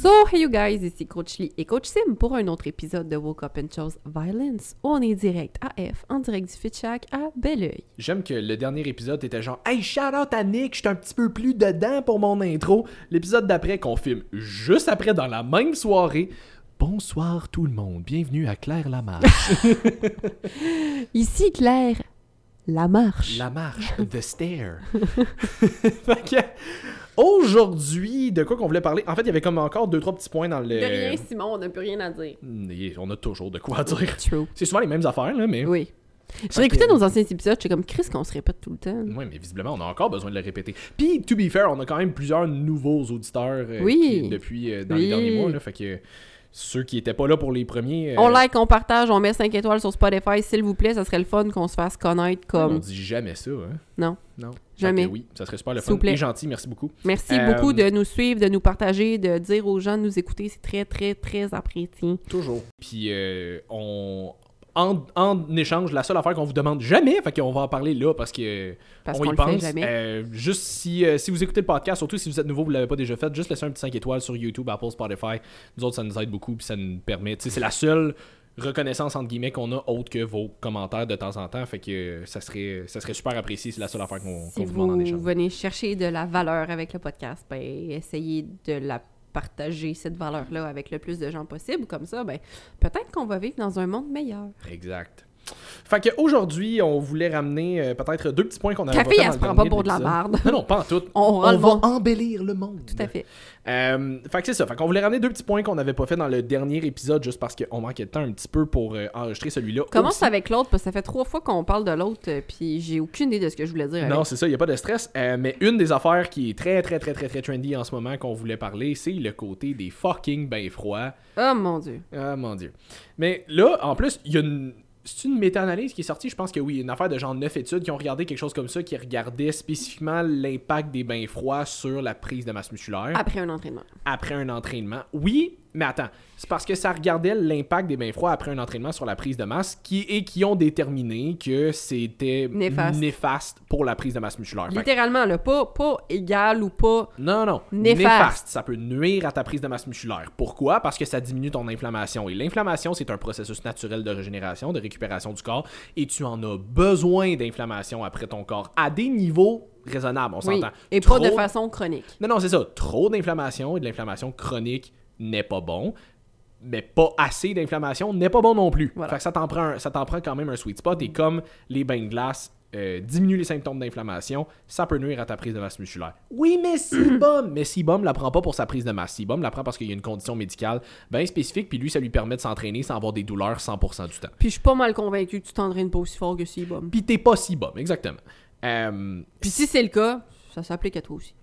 So, hey you guys, ici Coach Lee et Coach Sim pour un autre épisode de Woke Up and Chose Violence. On est direct AF, en direct du Fitchac à Belleuil. J'aime que le dernier épisode était genre Hey, shout out à Nick, j'étais un petit peu plus dedans pour mon intro. L'épisode d'après qu'on filme juste après dans la même soirée. Bonsoir tout le monde, bienvenue à Claire Lamarche. Ici Claire, la marche. La marche, The Stair. Fait que, Aujourd'hui, de quoi qu'on voulait parler? En fait, il y avait comme encore deux trois petits points dans le. De rien, Simon, on n'a plus rien à dire. Hmm, On a toujours de quoi dire. True. C'est souvent les mêmes affaires, là, mais. Oui. Je réécoutais que- nos anciens épisodes, j'étais comme Chris qu'on se répète tout le temps. Oui, mais visiblement, on a encore besoin de le répéter. Puis, to be fair, on a quand même plusieurs nouveaux auditeurs euh, Oui. qui- depuis euh, dans Oui. les derniers mois. Là, fait que ceux qui étaient pas là pour les premiers. euh, On like, on partage, on met 5 étoiles sur Spotify, s'il vous plaît, ça serait le fun qu'on se fasse connaître On comme. dit jamais ça, hein? Non. Non. Jamais. Oui, ça serait super le S'il vous fun. plaît. Et gentil, merci beaucoup. Merci Euh, beaucoup de nous suivre, de nous partager, de dire aux gens de nous écouter, c'est très, très, très apprécié. Toujours. Puis, euh, on. En, en échange, la seule affaire qu'on vous demande jamais, fait qu'on va en parler là parce que Parce on qu'on y pense. jamais. Euh, juste si, euh, si vous écoutez le podcast, surtout si vous êtes nouveau, vous l'avez pas déjà fait, juste laissez un petit 5 étoiles sur YouTube, Apple, Spotify. Nous autres, ça nous aide beaucoup, puis ça nous permet. C'est la seule reconnaissance entre guillemets qu'on a autre que vos commentaires de temps en temps. Fait que ça serait, ça serait super apprécié, c'est la seule affaire qu'on Si vous demande en vous échange. venez chercher de la valeur avec le podcast, ben, essayez de la partager, cette valeur-là, avec le plus de gens possible. Comme ça, ben, peut-être qu'on va vivre dans un monde meilleur. Exact. Fait que aujourd'hui, on voulait ramener euh, peut-être deux petits points qu'on avait Café, pas fait elle se prend pas pour de la merde. Non, non, pas en tout. On le va monde. embellir le monde. Tout à fait. Euh, fait que c'est ça. Fait qu'on voulait ramener deux petits points qu'on n'avait pas fait dans le dernier épisode juste parce qu'on manquait de temps un petit peu pour euh, enregistrer celui-là. Commence aussi. avec l'autre, parce que ça fait trois fois qu'on parle de l'autre, euh, puis j'ai aucune idée de ce que je voulais dire. Non, c'est ça, il n'y a pas de stress. Euh, mais une des affaires qui est très, très, très, très, très trendy en ce moment qu'on voulait parler, c'est le côté des fucking bains froids. Oh mon dieu. Ah, mon Dieu. Mais là, en plus, il y a une. C'est une méta-analyse qui est sortie, je pense que oui, une affaire de genre 9 études qui ont regardé quelque chose comme ça, qui regardait spécifiquement l'impact des bains froids sur la prise de masse musculaire Après un entraînement. après un entraînement. Oui, mais attends, c'est parce que ça regardait l'impact des bains froids après un entraînement sur la prise de masse qui, et qui ont déterminé que c'était Néfaste. néfaste pour la prise de masse musculaire. Littéralement, là, pas, pas égal ou pas. non, non. Néfaste. Ça peut nuire à ta prise de masse musculaire. Pourquoi? Parce que ça diminue ton inflammation. Et l'inflammation, c'est un processus naturel de régénération, de récupération du corps. Et tu en as besoin d'inflammation après ton corps à des niveaux raisonnables, on Oui. s'entend. Et Trop- pas de façon chronique. Non, non, c'est ça. Trop d'inflammation et de l'inflammation chronique n'est pas bon. Mais pas assez d'inflammation n'est pas bon non plus. Voilà. Fait que ça t'en prend, ça t'en prend quand même un sweet spot. Et comme les bains de glace euh, diminuent les symptômes d'inflammation, ça peut nuire à ta prise de masse musculaire. Oui, mais Sibum! mais Sibum la prend pas pour sa prise de masse. Sibum la prend parce qu'il y a une condition médicale bien spécifique. Puis lui, ça lui permet de s'entraîner sans avoir des douleurs 100% du temps. Puis je suis pas mal convaincu que tu t'entraînes pas aussi fort que si, bon. Puis t'es pas Sibum, exactement. Euh, Puis si c'est le cas, ça s'applique à toi aussi.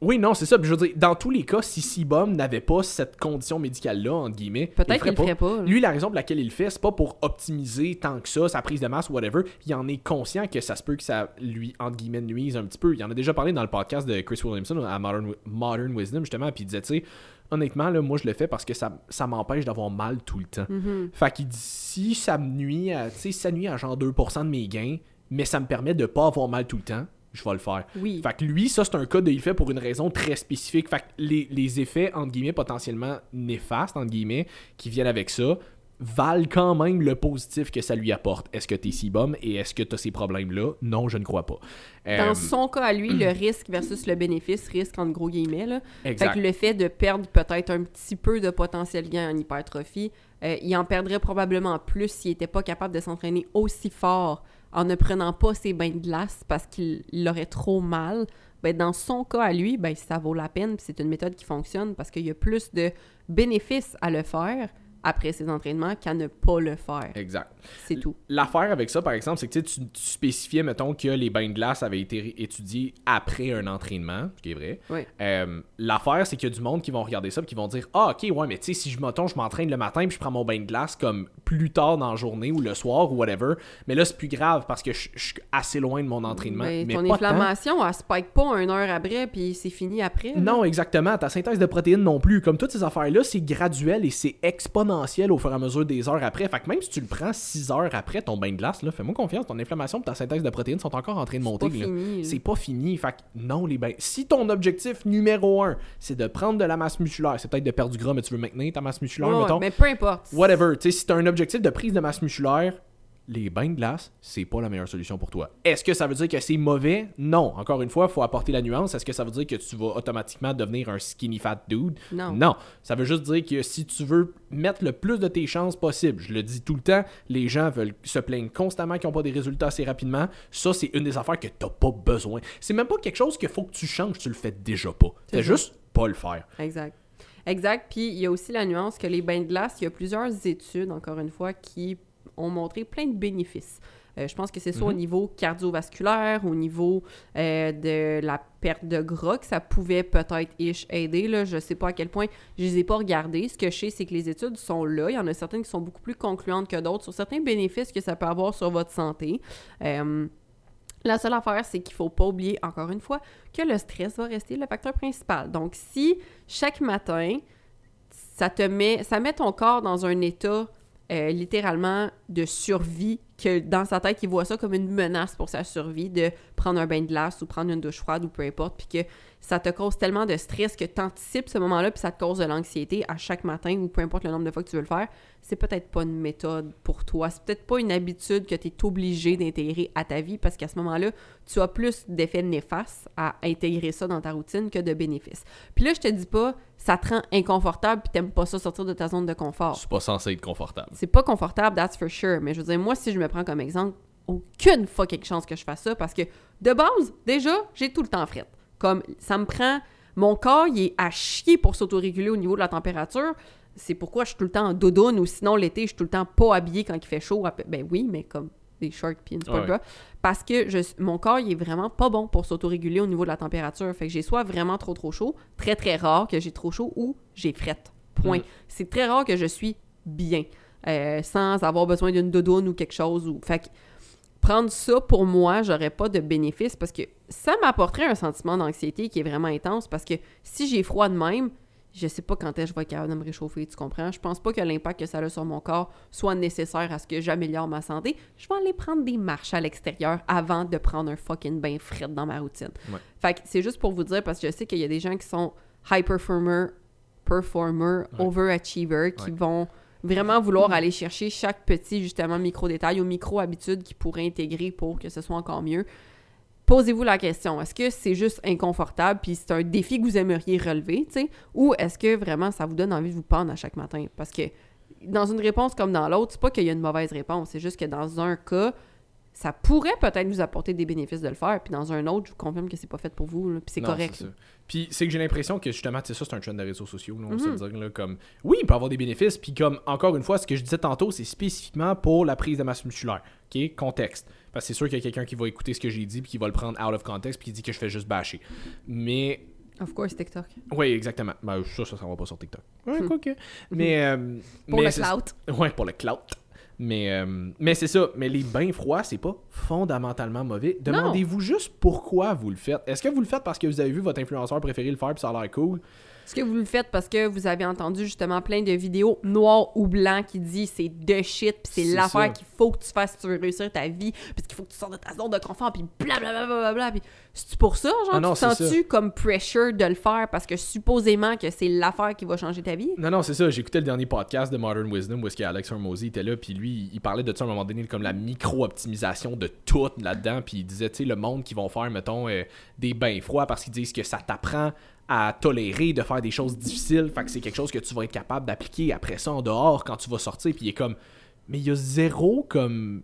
Oui, non, c'est ça. Puis je veux dire, dans tous les cas, si Sibum n'avait pas cette condition médicale-là, entre guillemets, Peut-être il qu'il le ferait pas. Lui, la raison pour laquelle il le fait, c'est pas pour optimiser tant que ça sa prise de masse ou whatever. Il en est conscient que ça se peut que ça lui, entre guillemets, nuise un petit peu. Il en a déjà parlé dans le podcast de Chris Williamson à Modern, Modern Wisdom, justement. Puis il disait, tu sais, honnêtement, là, moi, je le fais parce que ça, ça m'empêche d'avoir mal tout le temps. Fait qu'il dit, si ça me nuit à, tu sais, ça nuit à genre 2% de mes gains, mais ça me permet de pas avoir mal tout le temps, je vais le faire. Oui. Fait que lui, ça, c'est un cas de il fait pour une raison très spécifique. Fait que les, les effets, entre guillemets, potentiellement néfastes, entre guillemets, qui viennent avec ça, valent quand même le positif que ça lui apporte. Est-ce que t'es si bum et est-ce que t'as ces problèmes-là? Non, je ne crois pas. Dans Euh, son cas à lui, le risque versus le bénéfice, risque entre gros guillemets, là. Fait exact. que le fait de perdre peut-être un petit peu de potentiel gain en hypertrophie, euh, il en perdrait probablement plus s'il n'était pas capable de s'entraîner aussi fort en ne prenant pas ses bains de glace parce qu'il aurait trop mal. Ben, dans son cas à lui, ben, ça vaut la peine. C'est une méthode qui fonctionne parce qu'il y a plus de bénéfices à le faire après ses entraînements qu'à ne pas le faire. Exact. C'est tout. L'affaire avec ça, par exemple, c'est que tu, tu, spécifiais, mettons, que les bains de glace avaient été étudiés après un entraînement, ce qui est vrai. Oui. Euh, L'affaire, c'est qu'il y a du monde qui vont regarder ça et qui vont dire Ah, ok, ouais, mais tu sais, si je mettons, je m'entraîne le matin puis je prends mon bain de glace comme plus tard dans la journée ou le soir ou whatever, mais là, c'est plus grave parce que je je suis assez loin de mon entraînement. Mais ton pas inflammation, elle spike pas une heure après, puis c'est fini après. là. Non, exactement. Ta synthèse de protéines non plus. Comme toutes ces affaires-là, c'est graduel et c'est exponentielle au fur et à mesure des heures après. Fait que même si tu le prends 6 heures après ton bain de glace, fais-moi confiance, ton inflammation et ta synthèse de protéines sont encore en train de monter. pas. C'est pas fini. Fait que non, les bains. Si ton objectif numéro un, c'est de prendre de la masse musculaire, c'est peut-être de perdre du gras, mais tu veux maintenir ta masse musculaire, Ouais, mettons. mais peu importe. Whatever. Tu sais, si t'as un objectif de prise de masse musculaire, les bains de glace, c'est pas la meilleure solution pour toi. Est-ce que ça veut dire que c'est mauvais? Non. Encore une fois, il faut apporter la nuance. Est-ce que ça veut dire que tu vas automatiquement devenir un skinny fat dude? Non. Non. Ça veut juste dire que si tu veux mettre le plus de tes chances possible, je le dis tout le temps, les gens veulent se plaignent constamment qu'ils n'ont pas des résultats assez rapidement. Ça, c'est une des affaires que t'as pas besoin. C'est même pas quelque chose qu'il faut que tu changes, tu le fais déjà pas. C'est juste pas le faire. Exact. Exact. Puis il y a aussi la nuance que les bains de glace, il y a plusieurs études, encore une fois, qui ont montré plein de bénéfices. Euh, je pense que c'est soit au niveau cardiovasculaire, au niveau euh, de la perte de gras, que ça pouvait peut-être aider. Là. Je sais pas à quel point. Je les ai pas regardées. Ce que je sais, c'est que les études sont là. Il y en a certaines qui sont beaucoup plus concluantes que d'autres sur certains bénéfices que ça peut avoir sur votre santé. Euh, la seule affaire, c'est qu'il faut pas oublier, encore une fois, que le stress va rester le facteur principal. Donc, si chaque matin, ça te met, ça met ton corps dans un état euh, littéralement de survie, que dans sa tête, il voit ça comme une menace pour sa survie, de prendre un bain de glace ou prendre une douche froide ou peu importe, puis que ça te cause tellement de stress que tu anticipes ce moment-là, puis ça te cause de l'anxiété à chaque matin ou peu importe le nombre de fois que tu veux le faire, c'est peut-être pas une méthode pour toi. C'est peut-être pas une habitude que tu es obligé d'intégrer à ta vie parce qu'à ce moment-là, tu as plus d'effets néfastes à intégrer ça dans ta routine que de bénéfices. Puis là, je te dis pas, ça te rend inconfortable puis t'aimes pas ça sortir de ta zone de confort. C'est pas censé être confortable. C'est pas confortable, that's for sure. Mais je veux dire, moi, si je me prends comme exemple, aucune fucking chance que je fasse ça parce que de base, déjà, j'ai tout le temps frette. Comme ça me prend. Mon corps, il est à chier pour s'autoréguler au niveau de la température. C'est pourquoi je suis tout le temps en doudoune ou sinon l'été, je suis tout le temps pas habillée quand il fait chaud. Ben oui, mais comme des shorts puis une sport Ouais. bra. Parce que je, mon corps, il est vraiment pas bon pour s'autoréguler au niveau de la température. Fait que j'ai soit vraiment trop trop chaud, très très rare que j'ai trop chaud ou j'ai frette. Point. Mm. C'est très rare que je suis bien euh, sans avoir besoin d'une doudoune ou quelque chose. Ou... Fait que prendre ça pour moi, j'aurais pas de bénéfice parce que ça m'apporterait un sentiment d'anxiété qui est vraiment intense parce que si j'ai froid de même, je sais pas quand est-ce que je vais être capable de me réchauffer, tu comprends? Je pense pas que l'impact que ça a sur mon corps soit nécessaire à ce que j'améliore ma santé. Je vais aller prendre des marches à l'extérieur avant de prendre un fucking bain frais dans ma routine. Ouais. Fait que c'est juste pour vous dire parce que je sais qu'il y a des gens qui sont high performer, performer, Ouais. overachiever, qui Ouais. vont vraiment vouloir aller chercher chaque petit, justement, micro-détail ou micro-habitude qu'ils pourraient intégrer pour que ce soit encore mieux. Posez-vous la question, est-ce que c'est juste inconfortable puis c'est un défi que vous aimeriez relever, tu sais, ou est-ce que vraiment ça vous donne envie de vous pendre à chaque matin? Parce que dans une réponse comme dans l'autre, c'est pas qu'il y a une mauvaise réponse, c'est juste que dans un cas, ça pourrait peut-être vous apporter des bénéfices de le faire, puis dans un autre, je vous confirme que c'est pas fait pour vous, là, puis c'est Non, correct. c'est ça. Puis c'est que j'ai l'impression que justement, tu sais, ça, c'est un trend des réseaux sociaux, là, on va se Mhm. le dire, là, comme, oui, il peut avoir des bénéfices, puis comme, encore une fois, ce que je disais tantôt, c'est spécifiquement pour la prise de masse musculaire, ok, contexte. Parce que c'est sûr qu'il y a quelqu'un qui va écouter ce que j'ai dit, puis qui va le prendre out of context, puis qui dit que je fais juste bâcher. Mais, Of course, TikTok. oui, exactement. Ben, ça, ça, ça va pas sur TikTok. Ouais, Hmm. quoique. Mais, euh, Pour mais le c'est- clout. Ouais, pour le clout. Mais, euh, mais c'est ça. Mais les bains froids, c'est pas fondamentalement mauvais. Demandez-vous juste pourquoi vous le faites. Est-ce que vous le faites parce que vous avez vu votre influenceur préféré le faire puis ça a l'air cool? Est-ce que vous le faites parce que vous avez entendu justement plein de vidéos noires ou blancs qui disent c'est de shit, puis c'est l'affaire qu'il faut que tu fasses si tu veux réussir ta vie, puis qu'il faut que tu sortes de ta zone de confort, puis blablabla, bla, bla, bla, puis c'est pour ça, genre, Ah non, tu sens-tu comme pressure de le faire parce que supposément que c'est l'affaire qui va changer ta vie? Non, non, c'est ça. J'écoutais le dernier podcast de Modern Wisdom où est-ce qu'Alex Hormozy était là, puis lui, il parlait de ça à un moment donné, comme la micro-optimisation de tout là-dedans, puis il disait, tu sais, le monde qui vont faire, mettons, euh, des bains froids parce qu'ils disent que ça t'apprend à tolérer de faire des choses difficiles, fait que c'est quelque chose que tu vas être capable d'appliquer après ça en dehors quand tu vas sortir, puis il est comme, mais il y a zéro comme.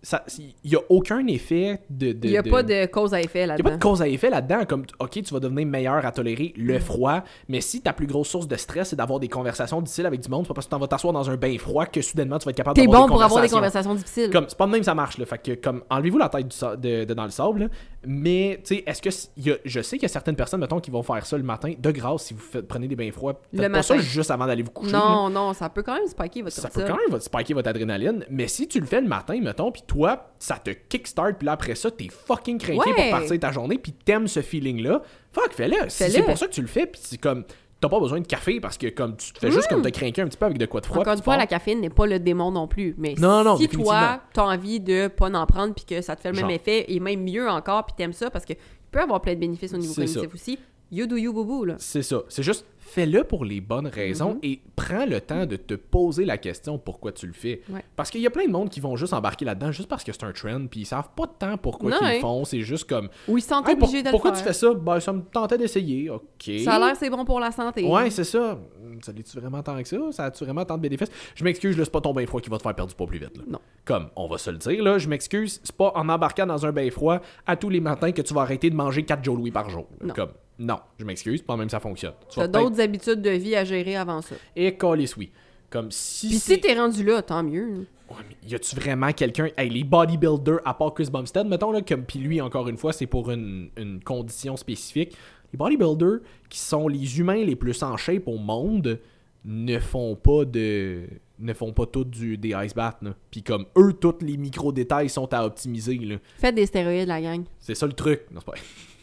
Ça, il y a aucun effet de. Il n'y a de- pas de cause à effet il n'y a pas de là-dedans. cause à effet là-dedans. Comme, OK, tu vas devenir meilleur à tolérer Mm. le froid, mais si ta plus grosse source de stress, c'est d'avoir des conversations difficiles avec du monde, c'est pas parce que tu vas t'asseoir dans un bain froid que soudainement tu vas être capable d'avoir bon des pour avoir des conversations. difficiles. Comme, c'est pas de même que ça marche, là. Fait que, comme, enlevez-vous la tête du de, de dans le sable, là. Mais, tu sais, est-ce que. y a- je sais qu'il y a certaines personnes, mettons, qui vont faire ça le matin, de grâce, si vous faites- prenez des bains froids. Le pas ça matin. juste avant d'aller vous coucher. là. non, non, ça peut quand même spiker votre Ça peut quand même spiker votre adrénaline, mais si tu le fais le matin, mettons, puis toi, ça te kickstart, puis là après ça, t'es fucking craqué Ouais. pour partir ta journée, puis t'aimes ce feeling-là, fuck, fais-le. Si c'est pour ça que tu le fais, puis c'est comme, t'as pas besoin de café parce que comme tu te fais juste comme te craquer un petit peu avec de quoi de froid. Encore une tu fois, la caféine n'est pas le démon non plus. Mais Non, non, si toi, t'as envie de pas en prendre puis que ça te fait le même effet et même mieux encore puis t'aimes ça parce que il peut avoir plein de bénéfices au niveau cognitif aussi. You do you, boubou, là. C'est ça. C'est juste, fais-le pour les bonnes raisons Mhm. et prends le temps de te poser la question pourquoi tu le fais. Ouais. Parce qu'il y a plein de monde qui vont juste embarquer là-dedans juste parce que c'est un trend, puis ils savent pas tant pourquoi Non, ils le font. C'est juste comme, Ou ils sentent Hey, pour- obligés de pourquoi le tu faire. fais ça? Ben, ça me tentait d'essayer. OK. Ça a l'air c'est bon pour la santé. Ouais, c'est ça. Ça l'est-tu vraiment tant que ça? Ça a-tu vraiment tant de bénéfices? Je m'excuse, là, c'est pas ton bain froid qui va te faire perdre du poids plus vite. Là. Non. Comme, on va se le dire, là, je m'excuse, c'est pas en embarquant dans un bain froid à tous les matins que tu vas arrêter de manger 4 Joe Louis par jour. là. Comme, non, je m'excuse, pas même ça fonctionne. Tu peut-être... d'autres habitudes de vie à gérer avant ça. Et calice, oui. Comme si. Puis si t'es rendu là, tant mieux. Ouais, mais y a-tu vraiment quelqu'un. Hey, les bodybuilders, à part Chris Bumstead, mettons, là, comme. Puis lui, encore une fois, c'est pour une, une condition spécifique. Les bodybuilders, qui sont les humains les plus en shape au monde, ne font pas de. ne font pas tout du, des ice baths. Puis comme eux, tous les micro-détails sont à optimiser, là. Faites des stéroïdes, la gang. C'est ça le truc. Non, c'est pas.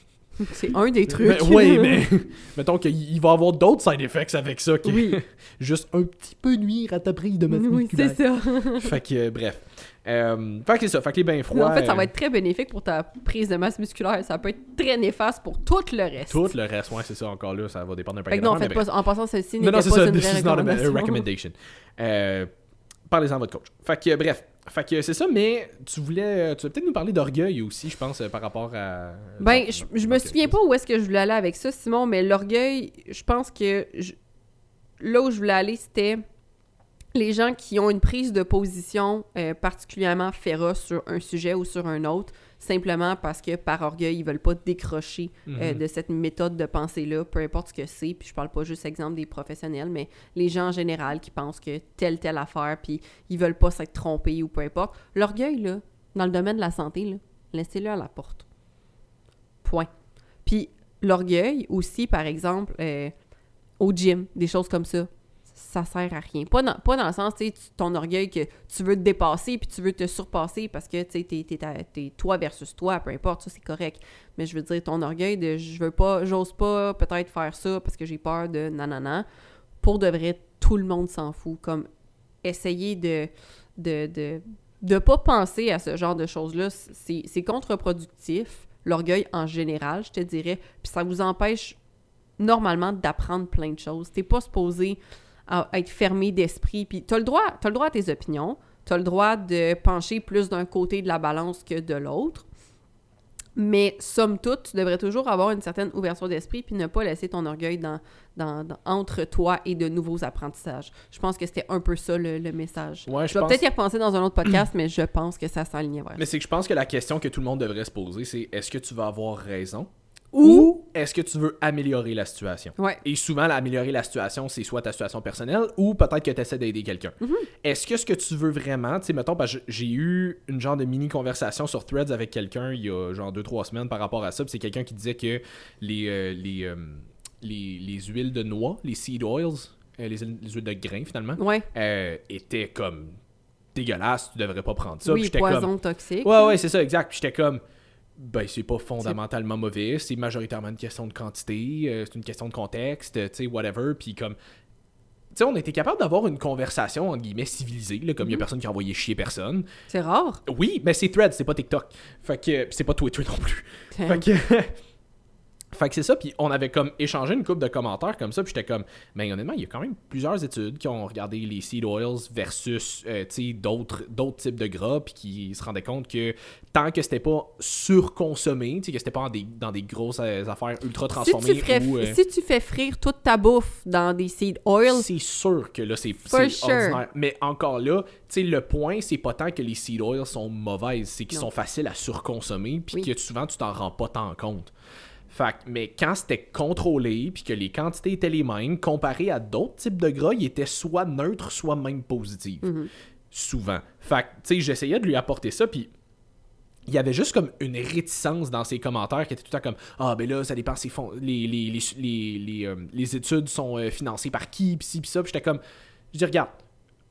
C'est un des trucs. Ben, oui, mais. mettons qu'il il va y avoir d'autres side effects avec ça. Que Oui. juste un petit peu nuire à ta prise de masse Oui, c'est ça. fait que, euh, bref. Euh, fait que c'est ça. Fait que les bains froids. en fait, ça euh, va être très bénéfique pour ta prise de masse musculaire. Ça peut être très néfaste pour tout le reste. Tout le reste, ouais, c'est ça encore là, ça va dépendre d'un paquet que non, pas, en passant, ceci c'est pas ça, une this vraie is not a, a recommandation. recommendation. Euh, Parlez-en à votre coach. Fait que, bref. Fait que c'est ça, mais tu voulais. Tu vas peut-être nous parler d'orgueil aussi, je pense, euh, par rapport à. Ben, je, je me souviens pas où est-ce que je voulais aller avec ça, Simon, mais l'orgueil, je pense que je- là où je voulais aller, c'était les gens qui ont une prise de position euh, particulièrement féroce sur un sujet ou sur un autre, simplement parce que par orgueil, ils veulent pas décrocher euh, Mhm. de cette méthode de pensée-là, peu importe ce que c'est. Puis je parle pas juste exemple des professionnels, mais les gens en général qui pensent que telle, telle affaire, puis ils veulent pas s'être trompés ou peu importe. L'orgueil, là, dans le domaine de la santé, là, laissez-le à la porte. Point. Puis l'orgueil aussi, par exemple, euh, au gym, des choses comme ça, ça sert à rien. Pas dans, pas dans le sens, tu ton orgueil que tu veux te dépasser puis tu veux te surpasser parce que, tu sais, t'es, toi versus toi, peu importe, ça, c'est correct. Mais je veux dire, ton orgueil de je veux pas, j'ose pas peut-être faire ça parce que j'ai peur de nanana, pour de vrai, tout le monde s'en fout. Comme, essayer de de, de, de pas penser à ce genre de choses-là, c'est, c'est contre-productif, l'orgueil en général, je te dirais, puis ça vous empêche normalement d'apprendre plein de choses. T'es pas supposé à être fermé d'esprit, puis t'as le droit, t'as le droit à tes opinions, t'as le droit de pencher plus d'un côté de la balance que de l'autre, mais somme toute, tu devrais toujours avoir une certaine ouverture d'esprit puis ne pas laisser ton orgueil dans, dans- dans- entre toi et de nouveaux apprentissages. Je pense que c'était un peu ça le, le message. Ouais, je je vais pense- peut-être y repenser dans un autre podcast, mais je pense que ça s'alignait vers Mais c'est que je pense que la question que tout le monde devrait se poser, c'est est-ce que tu vas avoir raison? Ou- est-ce que tu veux améliorer la situation? Ouais. Et souvent, là, améliorer la situation, c'est soit ta situation personnelle ou peut-être que tu essaies d'aider quelqu'un. Mm-hmm. Est-ce que ce que tu veux vraiment, tu sais, mettons, parce que j'ai eu une genre de mini-conversation sur Threads avec quelqu'un il y a genre 2-3 semaines par rapport à ça, puis c'est quelqu'un qui disait que les, euh, les, euh, les, les huiles de noix, les seed oils, euh, les, huiles- les huiles de grain finalement, Ouais. étaient comme dégueulasses, tu devrais pas prendre ça. Oui, poison comme, toxique. Ouais, ouais, c'est ça, exact. Puis j'étais comme, ben, c'est pas fondamentalement mauvais, c'est majoritairement une question de quantité, euh, c'est une question de contexte, tu sais, whatever. Puis comme, tu sais, on était capable d'avoir une conversation, entre guillemets, civilisée, là, comme il y a personne qui a envoyé chier personne. C'est rare. Oui, mais c'est Threads, c'est pas TikTok. Fait que, c'est pas Twitter non plus. Fait que. Fait que c'est ça, puis on avait comme échangé une coupe de commentaires comme ça, puis j'étais comme, mais honnêtement, il y a quand même plusieurs études qui ont regardé les seed oils versus, euh, tu sais, d'autres, d'autres types de gras, puis qui se rendaient compte que tant que c'était pas surconsommé, tu sais, que c'était pas dans des, dans des grosses euh, affaires ultra Si transformées tu, ferais- ou... euh, si tu fais frire toute ta bouffe dans des seed oils, c'est sûr que là, c'est c'est sure. ordinaire. Mais encore là, tu sais, le point, c'est pas tant que les seed oils sont mauvaises, c'est qu'ils Non. sont faciles à surconsommer, puis Oui. que souvent, tu t'en rends pas tant compte. Fait mais quand c'était contrôlé, puis que les quantités étaient les mêmes, comparé à d'autres types de gras, ils étaient soit neutres, soit même positifs. Mhm. Souvent. Fait tu sais, j'essayais de lui apporter ça, puis il y avait juste comme une réticence dans ses commentaires qui était tout le temps comme ah ben là ça dépend c'est fond les les, les, les, les, euh, les études sont euh, financées par qui pis ci pis ça Puis j'étais comme je dis regarde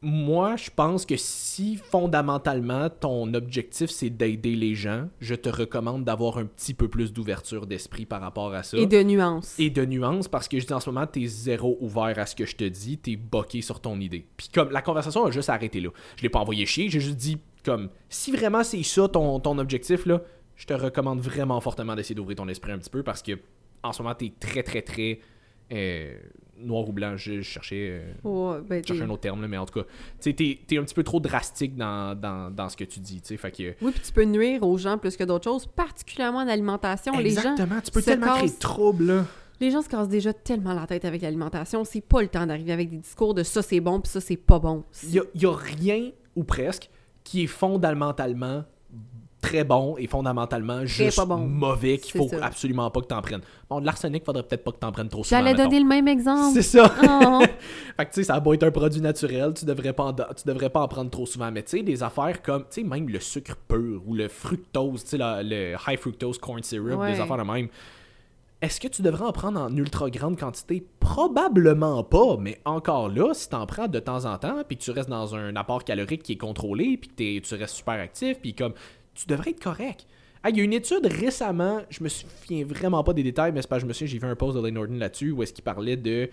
moi, je pense que si fondamentalement ton objectif c'est d'aider les gens, je te recommande d'avoir un petit peu plus d'ouverture d'esprit par rapport à ça. Et de nuances. Et de nuances parce que je dis en ce moment, t'es zéro ouvert à ce que je te dis, t'es boqué sur ton idée. Puis comme la conversation a juste arrêté là. Je l'ai pas envoyé chier, j'ai juste dit comme si vraiment c'est ça ton, ton objectif là, je te recommande vraiment fortement d'essayer d'ouvrir ton esprit un petit peu parce que en ce moment t'es très très très euh, noir ou blanc, je, je cherchais, euh, ben, je cherchais un autre terme, là, mais en tout cas, tu t'es, t'es un petit peu trop drastique dans, dans, dans ce que tu dis, tu sais, fait que... Oui, puis tu peux nuire aux gens plus que d'autres choses, particulièrement en alimentation. Les gens, Exactement, tu peux se tellement créer cassent- de troubles, là. les gens se cassent déjà tellement la tête avec l'alimentation. C'est pas le temps d'arriver avec des discours de ça c'est bon puis ça c'est pas bon. Il y y a rien, ou presque, qui est fondamentalement très bon et fondamentalement juste bon. mauvais qu'il faut ça. absolument pas que t'en prennes. Bon, de l'arsenic, faudrait peut-être pas que t'en prennes trop souvent, J'allais donner le même exemple. C'est ça. Oh. Fait que tu sais, ça a beau être un produit naturel, tu devrais pas en, tu devrais pas en prendre trop souvent. Mais tu sais, des affaires comme, tu sais, même le sucre pur ou le fructose, tu sais, le high fructose corn syrup, Ouais. des affaires de même. Est-ce que tu devrais en prendre en ultra grande quantité? Probablement pas, mais encore là, si t'en prends de temps en temps, puis que tu restes dans un apport calorique qui est contrôlé, puis que tu restes super actif, puis comme, tu devrais être correct. Ah, Il y a une étude récemment, je me souviens vraiment pas des détails, mais c'est pas, je me souviens, j'ai vu un post de Lane Norton là-dessus où est-ce qu'il parlait de.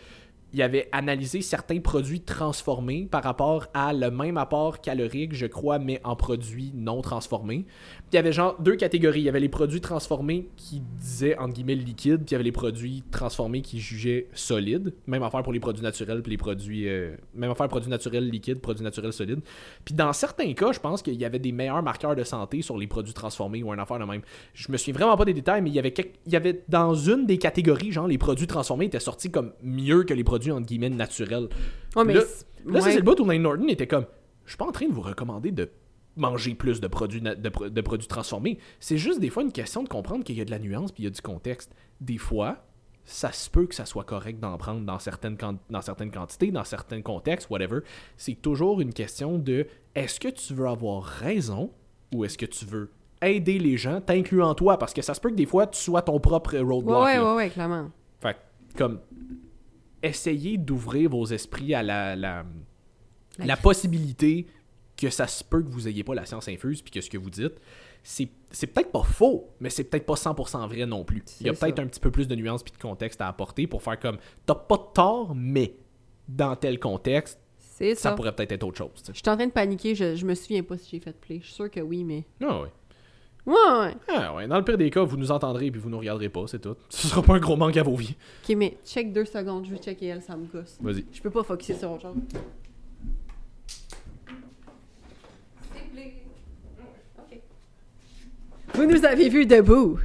Il avait analysé certains produits transformés par rapport à le même apport calorique, je crois, mais en produits non transformés. Puis il y avait genre deux catégories. Il y avait les produits transformés qui disaient entre guillemets liquides, puis il y avait les produits transformés qui jugeaient solides. Même affaire pour les produits naturels, puis les produits. euh, même affaire produits naturels liquides, produits naturels solides. Puis dans certains cas, je pense qu'il y avait des meilleurs marqueurs de santé sur les produits transformés ou un affaire de même. Je me souviens vraiment pas des détails, mais il y avait, il y avait dans une des catégories, genre les produits transformés étaient sortis comme mieux que les produits entre guillemets mais Là- c'est- Là, ça, ouais. c'est le bout où Lane Norton était comme Je suis pas en train de vous recommander de manger plus de produits, de, pro- de produits transformés. C'est juste des fois une question de comprendre qu'il y a de la nuance puis il y a du contexte. Des fois, ça se peut que ça soit correct d'en prendre dans certaines, dans certaines quantités, dans certains contextes, whatever. C'est toujours une question de est-ce que tu veux avoir raison ou est-ce que tu veux aider les gens, t'incluant toi, parce que ça se peut que des fois tu sois ton propre roadblock. Ouais, ouais, ouais, ouais, clairement. Fait comme, essayez d'ouvrir vos esprits à la, la, possibilité que ça se peut que vous ayez pas la science infuse puis que ce que vous dites, c'est peut-être pas faux, mais c'est peut-être pas 100% vrai non plus. Il y a peut-être un petit peu plus de nuances puis de contexte à apporter pour faire comme, t'as pas de tort, mais dans tel contexte, ça, ça. pourrait peut-être être autre chose. Je suis en train de paniquer, je, je me souviens pas si j'ai fait play. Je suis sûre que oui, mais. Ah ouais. Ouais, ouais. Ah ouais. Dans le pire des cas, vous nous entendrez puis vous nous regarderez pas, c'est tout. Ce sera pas un gros manque à vos vies. Ok, mais check deux secondes, je vais checker elle, ça me gosse. Vas-y. Je peux pas focusser sur autre chose. Vous nous avez vu debout.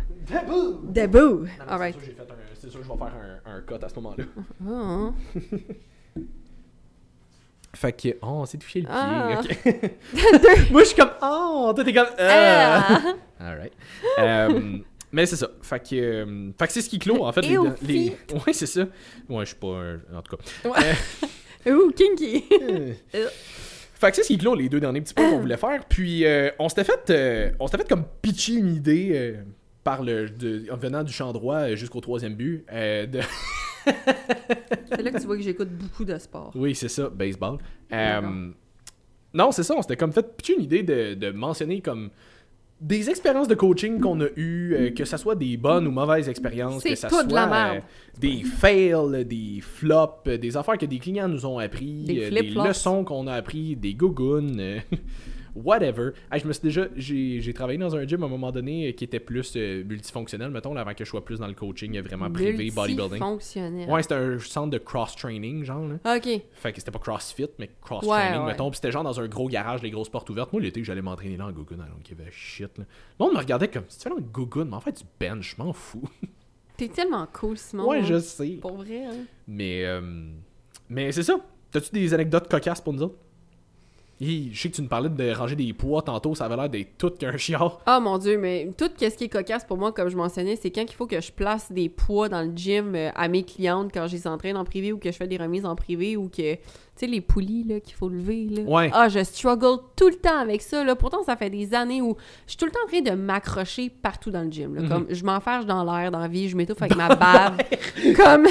Debout. Alright. C'est sûr, que je vais faire un, un cut à ce moment-là. Hein. Fait que, oh, on s'est touché le pied. Ah. ok. Moi, je suis comme, oh, toi, t'es comme, euh. Ah. Alright. Euh, mais c'est ça. Fait que, euh, fait que c'est ce qui clôt, en fait. Et les. Ouais, c'est ça. Ouais, je suis pas. un- En tout cas. Ouais. Ouh, kinky. Fait que c'est ce qui clôt les deux derniers petits points qu'on voulait faire. Puis, euh, on s'était fait, on s'était fait comme pitcher une idée par le, de- en venant du champ droit jusqu'au troisième but. de... C'est là que tu vois que j'écoute beaucoup de sport. Oui, c'est ça, baseball. Euh, non, c'est ça, on s'était comme fait une idée de, de mentionner comme des expériences de coaching qu'on a eues, euh, que ça soit des bonnes ou mauvaises expériences, que tout soit de la merde. euh, des fails, des flops, euh, des affaires que des clients nous ont appris, Des des leçons qu'on a appris, des gougounes, whatever. Hey, je me suis déjà, j'ai travaillé dans un gym à un moment donné euh, qui était plus euh, multifonctionnel, mettons, là, avant que je sois plus dans le coaching euh, vraiment privé, bodybuilding. Fonctionnel. Ouais, c'était un centre de cross-training, genre, là. Ok. Fait que c'était pas CrossFit, mais cross-training, Ouais, ouais. mettons. Puis c'était genre dans un gros garage, les grosses portes ouvertes. Moi, l'été, j'allais m'entraîner là en Gogun. I don't give a shit. Là. Le monde me regardait comme si tu fais Gogun, mais en fait, du bench, je m'en fous. T'es tellement cool, Simon. ouais, hein. je sais. Pour vrai, hein. Mais, euh, mais c'est ça. T'as-tu des anecdotes cocasses pour nous autres? Je sais que tu nous parlais de ranger des poids tantôt, ça avait l'air d'être tout qu'un chiard. Oh mon dieu, mais tout ce qui est cocasse pour moi, comme je mentionnais, c'est quand il faut que je place des poids dans le gym euh, à mes clientes quand je les entraîne en privé ou que je fais des remises en privé ou que, sais, les poulies là, qu'il faut lever. Là. Ouais. Ah, je struggle tout le temps avec ça. Là. Pourtant, ça fait des années où je suis tout le temps en train de m'accrocher partout dans le gym. là. Mhm. Comme je m'enferge dans l'air, dans la vie, je m'étouffe avec ma bave. Comme,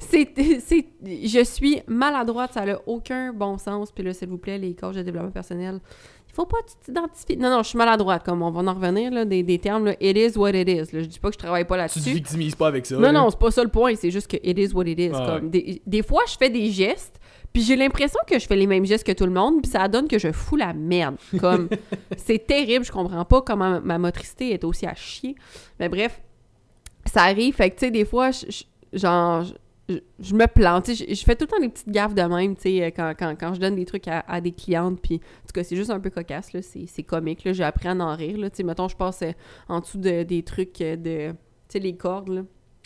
c'est, c'est, je suis maladroite, ça n'a aucun bon sens. Puis là, s'il vous plaît, les coachs de développement personnel, il faut pas que tu t'identifies. Non, non, je suis maladroite, comme on va en revenir, là, des, des termes, là, it is what it is. Là. Je dis pas que je travaille pas Tu te là-dessus. victimises pas avec ça. Non, là. non, c'est pas ça le point, c'est juste que it is what it is. Ah comme ouais. des, des fois, je fais des gestes, puis j'ai l'impression que je fais les mêmes gestes que tout le monde, puis ça donne que je fous la merde. Comme, c'est terrible, je comprends pas comment ma motricité est aussi à chier. Mais bref, ça arrive, fait que, tu sais, des fois, je, je- genre, je, je me plante, je, je fais tout le temps des petites gaffes de même, tu sais, quand, quand, quand je donne des trucs à, à des clientes, puis, en tout cas, c'est juste un peu cocasse, là, c'est comique, là, appris à en rire, là, tu sais, mettons, je passe en dessous de, des trucs de, tu sais, les cordes, là.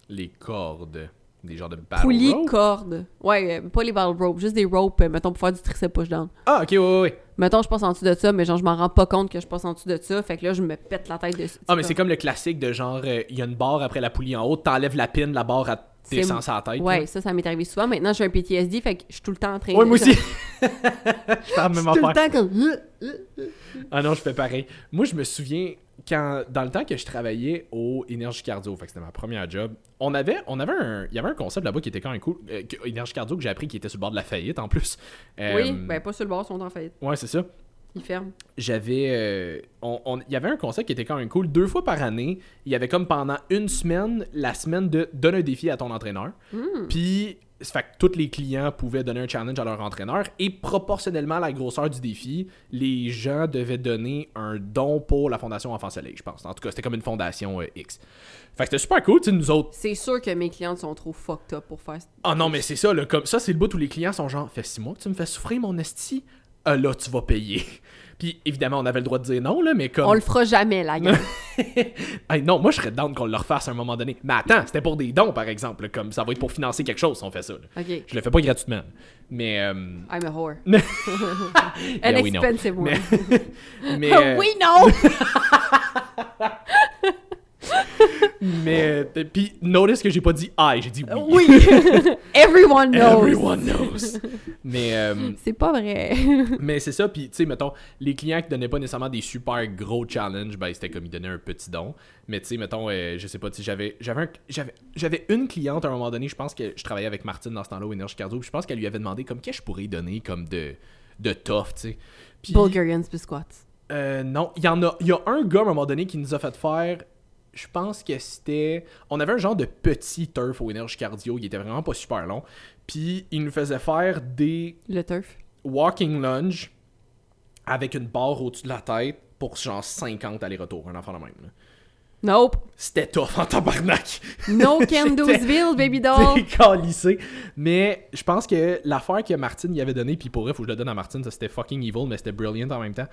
Les cordes. Des genres de battle Poulies, rope? cordes. Ouais, euh, pas les battle ropes, juste des ropes, euh, mettons, pour faire du tricep push-down. Ah, ok, ouais, ouais, ouais. Mettons, je passe en dessous de ça, mais genre, je m'en rends pas compte que je passe en dessous de ça, fait que là, je me pète la tête dessus. Ah, mais c'est comme le classique de genre, euh, il y a une barre après la poulie en haut, t'enlèves la pin, la barre, elle Descend sur la tête. Ouais, là. ça, ça m'est arrivé souvent. Maintenant, j'ai un PTSD, fait que je suis tout le temps en train Ouais, de... moi aussi. Je la même suis tout le temps comme... Ah non, je fais pareil. Moi, je me souviens, quand dans le temps que je travaillais au Énergie Cardio, fait que c'était ma première job, on avait, on avait un, il y avait un concept là-bas qui était quand même cool, euh, Énergie Cardio que j'ai appris qui était sur le bord de la faillite en plus. Euh, Oui, ben pas sur le bord, ils sont en faillite. Ouais, c'est ça. Ils ferment. J'avais, euh, on- on- il y avait un concept qui était quand même cool. Deux fois par année, il y avait comme pendant une semaine, la semaine de donne un défi à ton entraîneur. Hmm. Puis, ça fait que tous les clients pouvaient donner un challenge à leur entraîneur et proportionnellement à la grosseur du défi, les gens devaient donner un don pour la Fondation Enfant Soleil, je pense. En tout cas, c'était comme une fondation euh, X. Fait que c'était super cool, tu sais, nous autres. C'est sûr que mes clientes sont trop fucked up pour faire... Ah non, mais c'est ça, là, comme ça, c'est le bout où les clients sont genre, fait six mois que tu me fais souffrir, mon esti, Ah, là, tu vas payer. Puis évidemment, on avait le droit de dire non, là, mais comme. On le fera jamais, la gueule. Hey, non, moi je serais down qu'on le refasse à un moment donné. Mais attends, c'était pour des dons par exemple. Comme ça va être pour financer quelque chose si on fait ça. là. OK. Je le fais pas gratuitement. Mais. euh, I'm a whore. Yeah, An we know. expensive one. mais. mais, oui, non! Mais. euh, Puis notice que j'ai pas dit I, j'ai dit oui. oui! Everyone knows! Everyone knows. mais. euh, C'est pas vrai. Mais c'est ça, puis tu sais, mettons, les clients qui donnaient pas nécessairement des super gros challenges, ben c'était comme ils donnaient un petit don. Mais tu sais, mettons, euh, je sais pas, tu sais, j'avais j'avais un- j'avais j'avais une cliente à un moment donné, je pense que je travaillais avec Martine dans ce temps-là au Énergie Cardio, puis je pense qu'elle lui avait demandé comme qu'est-ce que je pourrais donner comme de de tough, tu sais. Bulgarian biscuits. euh, non, il y en a il y a un gars à un moment donné qui nous a fait faire je pense que c'était on avait un genre de petit turf au Énergie Cardio, il était vraiment pas super long, puis il nous faisait faire des Le turf? walking lunge avec une barre au-dessus de la tête pour genre 50 allers-retours, un enfant de même. là. Nope. C'était tough en tabarnak. No Kendallsville, baby doll. Décalissé. Mais je pense que l'affaire que Martine y avait donnée, puis pour vrai, faut que je le donne à Martine, ça c'était fucking evil, mais c'était brilliant en même temps.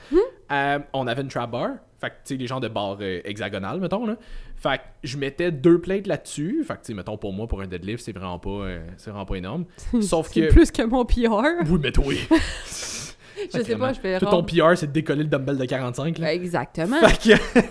Euh, on avait une trap bar, fait que tu sais, les gens de barre euh, hexagonale, mettons, là. Fait que je mettais deux plates là-dessus, fait que tu sais, mettons, pour moi, pour un deadlift, c'est vraiment pas, euh, c'est vraiment pas énorme. Sauf C'est que. plus que mon PR. Oui, mais toi. Je sais pas, je fais Tout ton PR, c'est de décoller le dumbbell de 45, là. Exactement. Fait que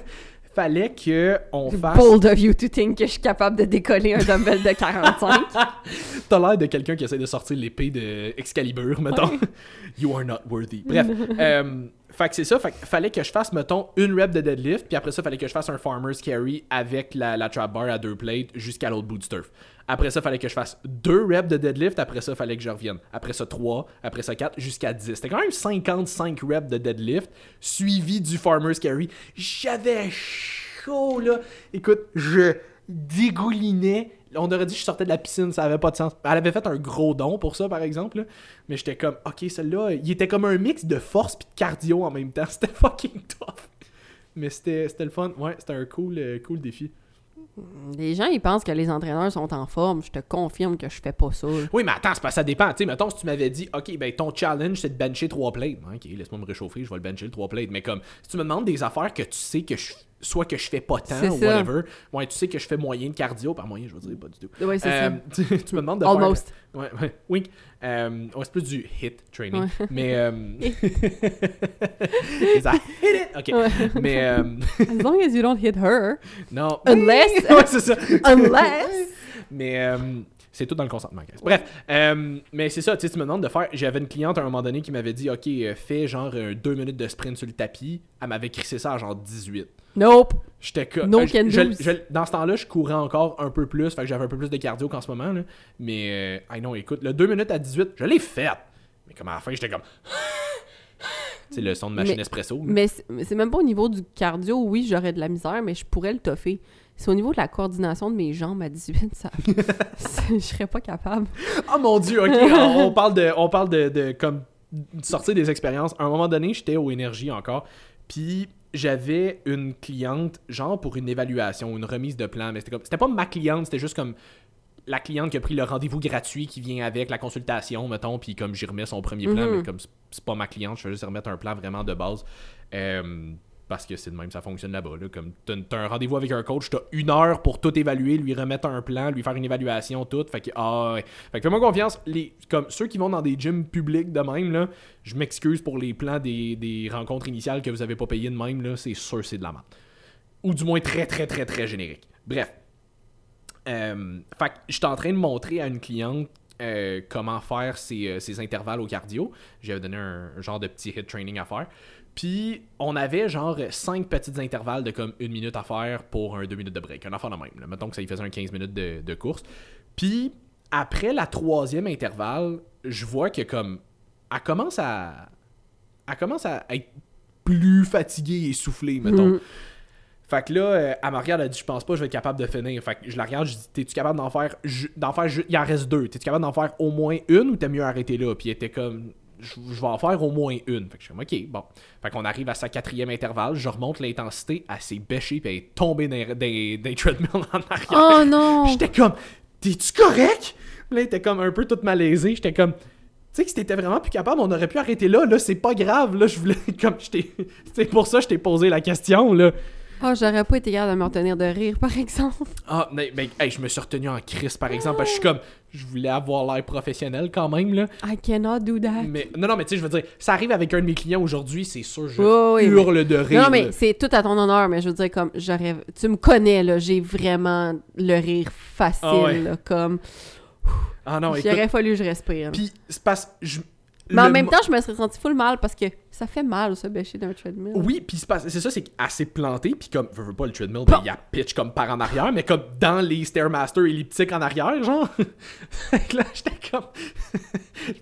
fallait que on fasse. Bold of you to think que je suis capable de décoller un dumbbell de 45. T'as l'air de quelqu'un qui essaie de sortir l'épée de Excalibur, mettons. you are not worthy. Bref, euh, fait que c'est ça. Fallait que je fasse, mettons, une rep de deadlift, puis après ça, fallait que je fasse un farmer's carry avec la, la trap bar à deux plates jusqu'à l'autre bout du turf. Après ça, fallait que je fasse deux reps de deadlift. Après ça, fallait que je revienne. Après ça, trois. Après ça, quatre. Jusqu'à 10. C'était quand même 55 reps de deadlift suivi du farmer's carry. J'avais chaud, là. Écoute, je dégoulinais. On aurait dit que je sortais de la piscine, ça avait pas de sens. Elle avait fait un gros don pour ça, par exemple. là. Mais j'étais comme, ok, celle-là, il était comme un mix de force puis de cardio en même temps. C'était fucking tough. Mais c'était le fun. Ouais, c'était un cool, euh, cool défi. Les gens, ils pensent que les entraîneurs sont en forme. Je te confirme que je fais pas ça. Oui, mais attends, pas ça dépend. Tu sais, mettons, si tu m'avais dit, OK, ben ton challenge, c'est de bencher 3 plates. OK, laisse-moi me réchauffer, je vais le bencher le 3 plates. Mais comme, si tu me demandes des affaires que tu sais que je, soit que je fais pas tant ou ça. whatever. Ouais, tu sais que je fais moyen de cardio. Par moyen, je veux dire, pas du tout. Ouais, c'est Euh, tu, tu me demandes de Almost. faire. Ouais, ouais, oui. Euh, ouais, c'est plus du hit training. Ouais. Mais. Euh... I hit it? Ok. Mais. euh, As long as you don't hit her. non. Unless- ouais, c'est ça. Unless. Mais euh, c'est tout dans le consentement. guys. Bref, euh, mais c'est ça, tu me demandes de faire. J'avais une cliente à un moment donné qui m'avait dit Ok, fais genre deux minutes de sprint sur le tapis. Elle m'avait crissé ça à genre 18. Nope. J'étais comme. No euh, je- can je- do's. je- dans ce temps-là, je courais encore un peu plus. Fait que j'avais un peu plus de cardio qu'en ce moment. Là. Mais, euh, I know, écoute, le 2 minutes à 18, je l'ai fait. Mais comme à la fin, j'étais comme. c'est le son de machine Mais- espresso. là. Mais c'est même pas au niveau du cardio, oui, j'aurais de la misère, mais je pourrais le toffer. C'est au niveau de la coordination de mes jambes à 18, ça. je serais pas capable. Oh mon dieu, ok, on parle de, on parle de, de comme de sortir des expériences. À un moment donné, j'étais au énergie encore, puis j'avais une cliente genre pour une évaluation, une remise de plan, mais c'était comme, c'était pas ma cliente, c'était juste comme la cliente qui a pris le rendez-vous gratuit qui vient avec la consultation, mettons, puis comme j'y remets son premier plan, Mhm. mais comme c'est- pas ma cliente, je fais juste remettre un plan vraiment de base. Euh, parce que c'est de même, ça fonctionne là-bas. Là. Comme t'as, t'as un rendez-vous avec un coach, t'as une heure pour tout évaluer, lui remettre un plan, lui faire une évaluation, tout. Fait que, ah. Fait que fais-moi confiance. Les, comme ceux qui vont dans des gyms publics de même, là, je m'excuse pour les plans des, des rencontres initiales que vous avez pas payé de même, là, c'est sûr c'est de la merde. Ou du moins très, très, très, très générique. Bref. Euh, fait que j'étais en train de montrer à une cliente euh, comment faire euh, ses intervalles au cardio. J'avais donné un genre de petit hit training à faire. Puis on avait genre 5 petits intervalles de comme une minute à faire pour un 2 minutes de break. Un enfant de même. Là. Mettons que ça lui faisait un 15 minutes de, de course. Puis après la troisième intervalle, je vois que comme elle commence à. Elle commence à être plus fatiguée et essoufflée, mettons. Mhm. Fait que là, euh, elle me regarde, elle dit Je pense pas que je vais être capable de finir. Fait que je la regarde, je dis T'es-tu capable d'en faire. d'en faire Il en reste deux. T'es-tu capable d'en faire au moins une ou t'as mieux arrêter là Puis elle était comme Je je vais en faire au moins une. Fait que je suis comme Ok, bon. Fait qu'on arrive à sa quatrième intervalle, je remonte l'intensité, elle s'est bêchée, puis elle est tombée dans des, des treadmills en arrière. Oh non! J'étais comme, t'es-tu correct? Là, était comme un peu toute malaisée. J'étais comme, tu sais que si t'étais vraiment plus capable, on aurait pu arrêter là. Là, c'est pas grave. Là, je voulais, comme, je t'ai- c'est pour ça que je t'ai posé la question, là. Oh, j'aurais pas été capable de me retenir de rire, par exemple. Ah, mais, mais, hey, je me suis retenu en crise, par exemple, parce que je suis comme, je voulais avoir l'air professionnel quand même, là. I cannot do that. Mais, non, non, mais tu sais, je veux dire, ça arrive avec un de mes clients aujourd'hui, c'est sûr, je hurle de rire. Non, mais c'est tout à ton honneur, mais je veux dire, comme, j'aurais. Tu me connais, là, j'ai vraiment le rire facile, Ah ouais. là, comme. Ah non, aurait fallu que je respire. Puis, c'est parce je- mais en même temps, je me serais senti full mal parce que ça fait mal, ça, bêcher d'un treadmill. Oui, puis c'est ça, c'est s'est plantée, puis comme, veux, veux pas le treadmill, ben, il y a pitch comme par en arrière, mais comme dans les Stairmaster elliptiques en arrière, genre. Là, j'étais comme.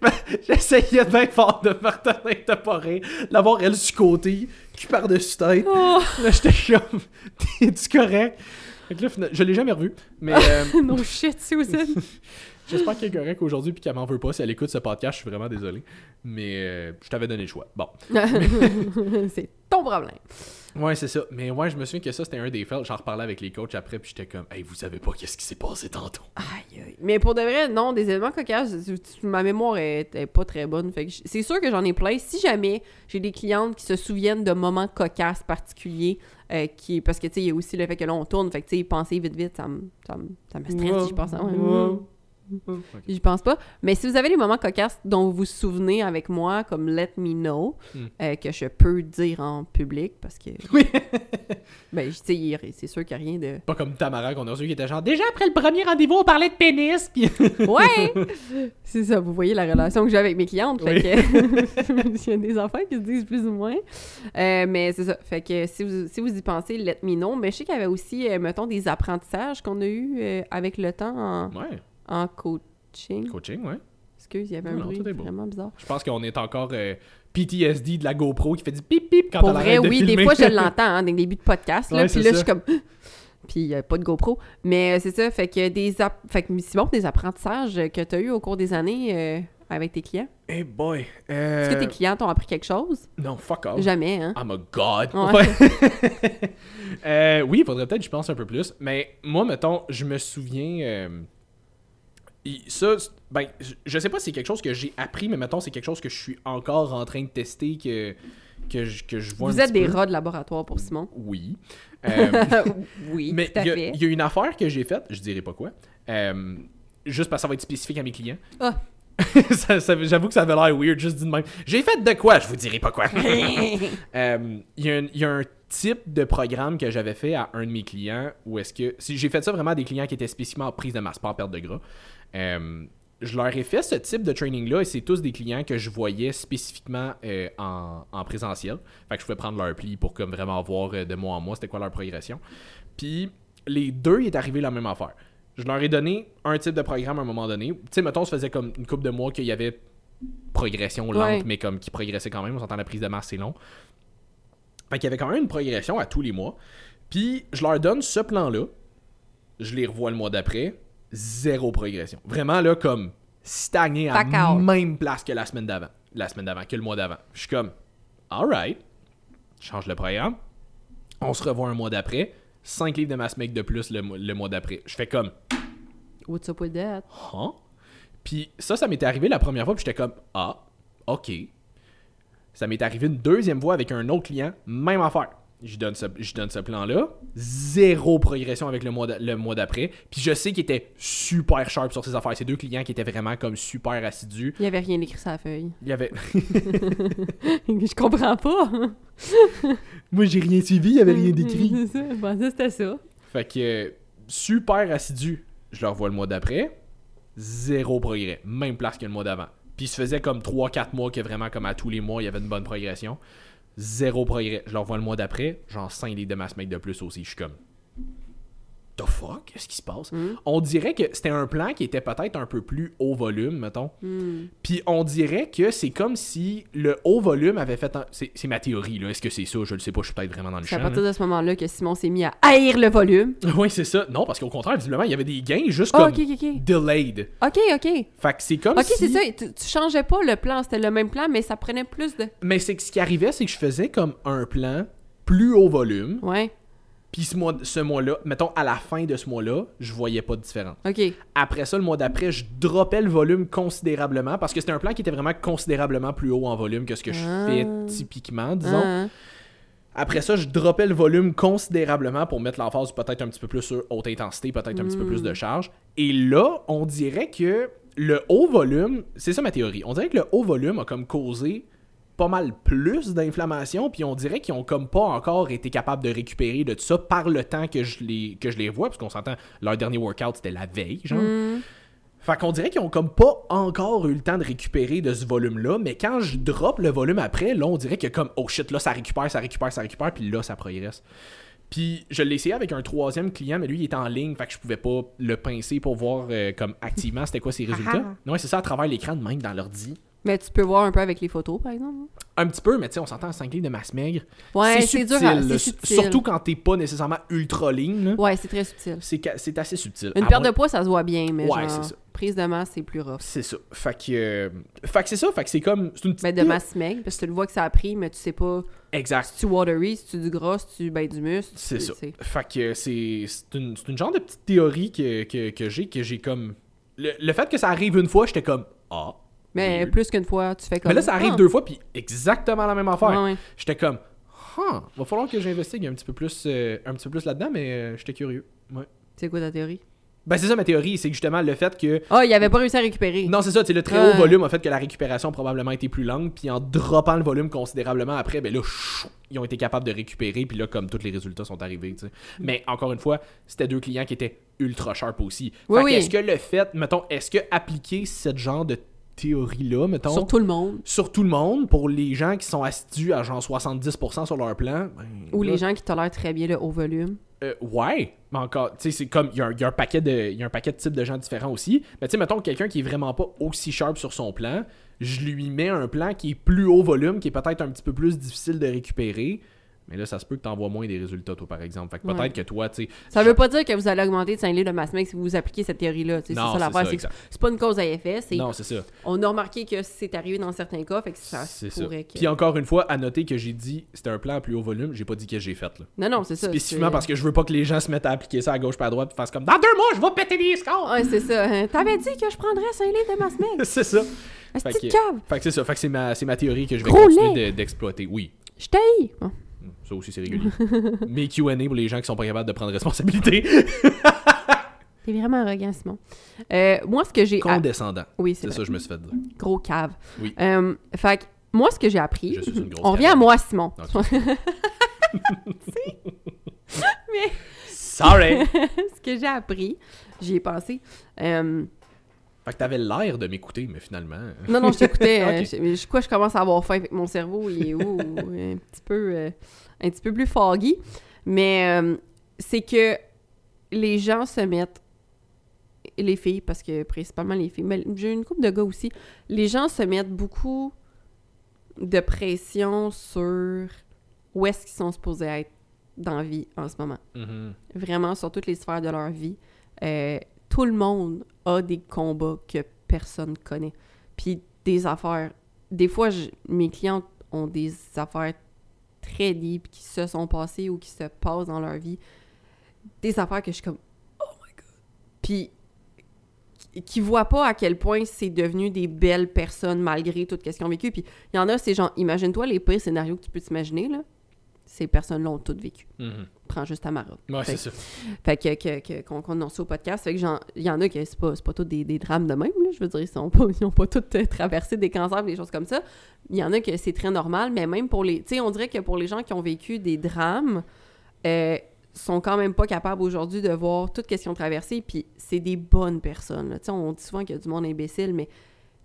J'essayais bien fort de me retenir de pas rire, d'avoir elle sur côté, qui par-dessus tête. Oh, Là, j'étais comme, t'es-tu correct? Fait que là, je l'ai jamais revu, mais euh, no shit, Susan. J'espère qu'elle est correcte aujourd'hui, puis qu'elle m'en veut pas. Si elle écoute ce podcast, je suis vraiment désolé. Mais euh, je t'avais donné le choix. Bon. c'est ton problème. Ouais, c'est ça. Mais ouais, je me souviens que ça, c'était un des fails. J'en reparlais avec les coachs après, puis j'étais comme, hey, vous savez pas qu'est-ce qui s'est passé tantôt. Aïe, aïe. Mais pour de vrai, non, des éléments cocasses, ma mémoire est, est pas très bonne. Fait que c'est sûr que j'en ai plein. Si jamais j'ai des clientes qui se souviennent de moments cocasses particuliers, euh, qui, parce que tu sais, il y a aussi le fait que là on tourne, fait que tu sais, penser vite vite, ça me, ça me, ça me stresse si je pense à ouais. J'y pense pas. Mais si vous avez des moments cocasses dont vous vous souvenez avec moi, comme Let Me Know, Hmm. euh, que je peux dire en public, parce que. Oui. ben, tu sais, c'est sûr qu'il n'y a rien de. Pas comme Tamara qu'on a reçu qui était genre, déjà après le premier rendez-vous, on parlait de pénis, puis. Ouais! c'est ça, vous voyez la relation que j'ai avec mes clientes. Fait Oui. que il y a des enfants qui se disent plus ou moins. Euh, mais c'est ça. Fait que si vous, si vous y pensez, let me know. Mais je sais qu'il y avait aussi, euh, mettons, des apprentissages qu'on a eu avec le temps en, Ouais, en coaching. coaching, ouais. Excuse, il y avait un Non, bruit vraiment bizarre. Je pense qu'on est encore euh, PTSD de la GoPro qui fait du pip pip quand Pour vrai, de oui, des fois, je l'entends hein, dans les débuts de podcast. Là, Ouais, puis là, je suis comme... Puis a pas de GoPro. Mais euh, c'est ça, fait que des, app- fait que, des apprentissages que tu as eu au cours des années euh, avec tes clients. Hey boy. Est-ce que Euh... tes clients t'ont appris quelque chose? Non, fuck off. Jamais, hein? I'm a god. Ouais. Euh, oui, il faudrait peut-être que je pense un peu plus. Mais moi, mettons, je me souviens. Ça, ben, je- sais pas si c'est quelque chose que j'ai appris, mais mettons, c'est quelque chose que je suis encore en train de tester. Que que je, que je vois Vous un êtes petit des peu. rats de laboratoire pour Simon. Oui. Euh, oui, mais tout à il y, a- fait. il y a une affaire que j'ai faite, je dirais pas quoi, euh, juste parce que ça va être spécifique à mes clients. Ah. Ça- ça- J'avoue que ça avait l'air weird, juste dit de même. J'ai fait de quoi? Je vous dirai pas quoi. Euh, Il y, a un- il y a un type de programme que j'avais fait à un de mes clients où est-ce que. Si j'ai fait ça vraiment à des clients qui étaient spécifiquement en prise de masse, pas en perte de gras. Euh, je leur ai fait ce type de training-là et c'est tous des clients que je voyais spécifiquement euh, en, en présentiel. Fait que je pouvais prendre leur pli pour comme vraiment voir euh, de mois en mois c'était quoi leur progression. Puis les deux, il est arrivé la même affaire. Je leur ai donné un type de programme à un moment donné. Tu sais, mettons, ça faisait comme une couple de mois qu'il y avait progression lente, Ouais. mais comme qui progressait quand même. On s'entend la prise de masse, c'est long. Fait qu'il y avait quand même une progression à tous les mois. Puis je leur donne ce plan-là. Je les revois le mois d'après. Zéro progression. Vraiment là, comme stagné à out. même place que la semaine d'avant. La semaine d'avant, que le mois d'avant. Je suis comme, alright. Je change le programme. On se revoit un mois d'après. 5 livres de masse mec de plus le, mois- le mois d'après. Je fais comme, What's up with that? Huh? Puis ça, ça m'était arrivé la première fois, puis j'étais comme Ah, ok. Ça m'est arrivé une deuxième fois avec un autre client, même affaire. Je donne ce, je donne ce plan-là, zéro progression avec le mois d'a- le mois d'après. Puis je sais qu'il était super sharp sur ses affaires. Ces deux clients qui étaient vraiment comme super assidus. Il y avait rien écrit sur la feuille. Il y avait. je comprends pas. Moi, j'ai rien suivi, il y avait C'est ça, pensais que c'était ça. Fait que super assidu, je le revois le mois d'après, zéro progrès, même place que le mois d'avant. Puis il se faisait comme 3-4 mois que vraiment comme à tous les mois, il y avait une bonne progression. Zéro progrès. Je le revois le mois d'après, genre 5 livres de masse mec de plus aussi. Je suis comme The fuck? Qu'est-ce qui se passe? Mm. On dirait que c'était un plan qui était peut-être un peu plus haut volume, mettons. Hmm. Puis on dirait que c'est comme si le haut volume avait fait. un- C'est c'est ma théorie, là. Est-ce que c'est ça? Je le sais pas, je suis peut-être vraiment dans le C'est à champ. là. partir de ce moment-là que Simon s'est mis à haïr le volume. Oui, c'est ça. Non, parce qu'au contraire, visiblement, il y avait des gains juste Ah, comme ok, ok, ok. delayed. Ok, ok. Fait que c'est comme Ok, si... c'est ça. Tu, tu changeais pas le plan. C'était le même plan, mais ça prenait plus de. Mais c'est que ce qui arrivait, c'est que je faisais comme un plan plus haut volume. Ouais. Puis ce mois, ce mois-là, mettons à la fin de ce mois-là, je voyais pas de différence. Après ça, le mois d'après, je droppais le volume considérablement parce que c'était un plan qui était vraiment considérablement plus haut en volume que ce que je Ah. fais typiquement, disons. Ah, Après ça, je droppais le volume considérablement pour mettre l'emphase peut-être un petit peu plus sur haute intensité, peut-être un petit peu plus de charge. Et là, on dirait que le haut volume, c'est ça ma théorie, on dirait que le haut volume a comme causé pas mal plus d'inflammation, puis on dirait qu'ils ont comme pas encore été capables de récupérer de tout ça par le temps que je les, que je les vois, parce qu'on s'entend, leur dernier workout c'était la veille, genre. hmm. Fait qu'on dirait qu'ils ont comme pas encore eu le temps de récupérer de ce volume-là, mais quand je drop le volume après, là, on dirait que comme, oh shit, là, ça récupère, ça récupère, ça récupère, puis là, ça progresse. Puis je l'ai essayé avec un troisième client, mais lui, il était en ligne, fait que je pouvais pas le pincer pour voir euh, comme activement c'était quoi ses résultats. non, c'est ça, à travers l'écran de même, dans l'ordi. Mais tu peux voir un peu avec les photos, par exemple. Un petit peu, mais tu sais, on s'entend à 5 livres de masse maigre. Ouais, c'est dur. à- subtil. surtout quand t'es pas nécessairement ultra là. Ouais, c'est très subtil. C'est assez subtil. Une À perte moins- de poids, ça se voit bien, mais Ouais, genre, ça. prise de masse, c'est plus rough. C'est ça. Fait que, euh, fait que c'est ça. Fait que c'est comme. C'est une petite. Mais de masse maigre, parce que tu le vois que ça a pris, mais tu sais pas Exact. si tu watery, si tu du gras, si tu ben du muscle. C'est ça. sais. Fait que c'est c'est une, une genre de petite théorie que, que, que j'ai, que j'ai comme... Le, le fait que ça arrive une fois, j'étais comme « Ah! Mais plus qu'une fois, tu fais comme Mais là, ça arrive Ah. deux fois, puis exactement la même affaire. Ouais, ouais. J'étais comme « Huh! Va falloir que j'investigue un petit peu plus, euh, un petit peu plus là-dedans, mais euh, j'étais curieux. Ouais. C'est quoi ta théorie? Ben, c'est ça ma théorie, c'est que justement le fait que... Ah, il avait pas réussi à récupérer. Non, c'est ça, c'est le très haut volume a fait que la récupération a probablement été plus longue, puis en droppant le volume considérablement après, ben là, chou, ils ont été capables de récupérer, puis là, comme tous les résultats sont arrivés, tu sais. Mais encore une fois, c'était deux clients qui étaient ultra sharp aussi. Oui, fait que oui. est-ce que le fait, mettons, est-ce que appliquer ce genre de théorie-là, mettons, Sur tout le monde. sur tout le monde, pour les gens qui sont assidus à genre 70% sur leur plan, ben, Ou là, les gens qui tolèrent très bien le haut volume. euh, ouais, mais encore, tu sais, c'est comme, il y, a un- y a un paquet de, il y a un paquet de types de gens différents aussi. Mais tu sais, mettons quelqu'un qui est vraiment pas aussi sharp sur son plan, je lui mets un plan qui est plus haut volume, qui est peut-être un petit peu plus difficile de récupérer. Mais là, ça se peut que tu envoies moins des résultats, toi, par exemple. Fait que Ouais. peut-être que toi, tu sais. Ça veut pas dire que vous allez augmenter de 5 livres de masse si vous appliquez cette théorie-là. C'est ça c'est l'affaire. ça, c'est pas une cause à effet. Non, c'est ça. On a remarqué que c'est arrivé dans certains cas, fait que ça C'est ça. pourrait que... Puis encore une fois, à noter que j'ai dit c'était un plan à plus haut volume, j'ai pas dit que j'ai fait là. Non, non, c'est ça. Spécifiquement parce que je veux pas que les gens se mettent à appliquer ça à gauche pas à droite et fassent comme dans deux mois, je vais péter des scores. Ouais, c'est ça. hein. T'avais dit que je prendrais 5 livres de masse c'est ça. Fait que- cave. Fait que c'est ça. Fait que c'est ma, théorie que je vais Gros continuer d'exploiter. Oui. Je t'haïs! Ça aussi, c'est régulier. Mes Q&A pour les gens qui sont pas capables de prendre responsabilité. T'es vraiment arrogant, Simon. Euh, moi, ce que j'ai... a- Condescendant. Oui, c'est ça que je me suis fait dire. Gros cave. Oui. Euh, fait que, moi, ce que j'ai appris... Je suis une grosse On revient à moi, Simon. Ok. Sorry! ce que j'ai appris, j'y ai pensé. Euh, Fait que t'avais l'air de m'écouter, mais finalement... non, non, je t'écoutais. euh, Ok. je, que je commence à avoir faim avec mon cerveau. Il est où, un petit peu, un petit peu plus foggy. Mais euh, c'est que les gens se mettent les filles, parce que principalement les filles, mais j'ai une couple de gars aussi, les gens se mettent beaucoup de pression sur où est-ce qu'ils sont supposés être dans la vie en ce moment. Mhm. Vraiment, sur toutes les sphères de leur vie. Euh, tout le monde a des combats que personne connaît. Puis des affaires. Des fois, je- mes clients ont des affaires très deep qui se sont passées ou qui se passent dans leur vie. Des affaires que je suis comme Oh my god. Puis qui- voient pas à quel point c'est devenu des belles personnes malgré tout ce qu'ils ont vécu. Puis il y en a, c'est genre, imagine-toi les pires scénarios que tu peux t'imaginer, là. Ces personnes-là ont toutes vécu. Mhm. Prends juste Tamara. Ouais, c'est ça. fait que, qu'on, en soit au podcast. Fait que il y en a que c'est pas, pas tous des, des drames de même, là. Je veux dire, ils sont pas, ils ont pas tous euh, traversé des cancers, des choses comme ça. Il y en a que c'est très normal, mais même pour les. Tu sais, on dirait que pour les gens qui ont vécu des drames, euh, sont quand même pas capables aujourd'hui de voir tout ce qu'ils ont traversé, puis c'est des bonnes personnes. là. Tu sais, on dit souvent qu'il y a du monde imbécile, mais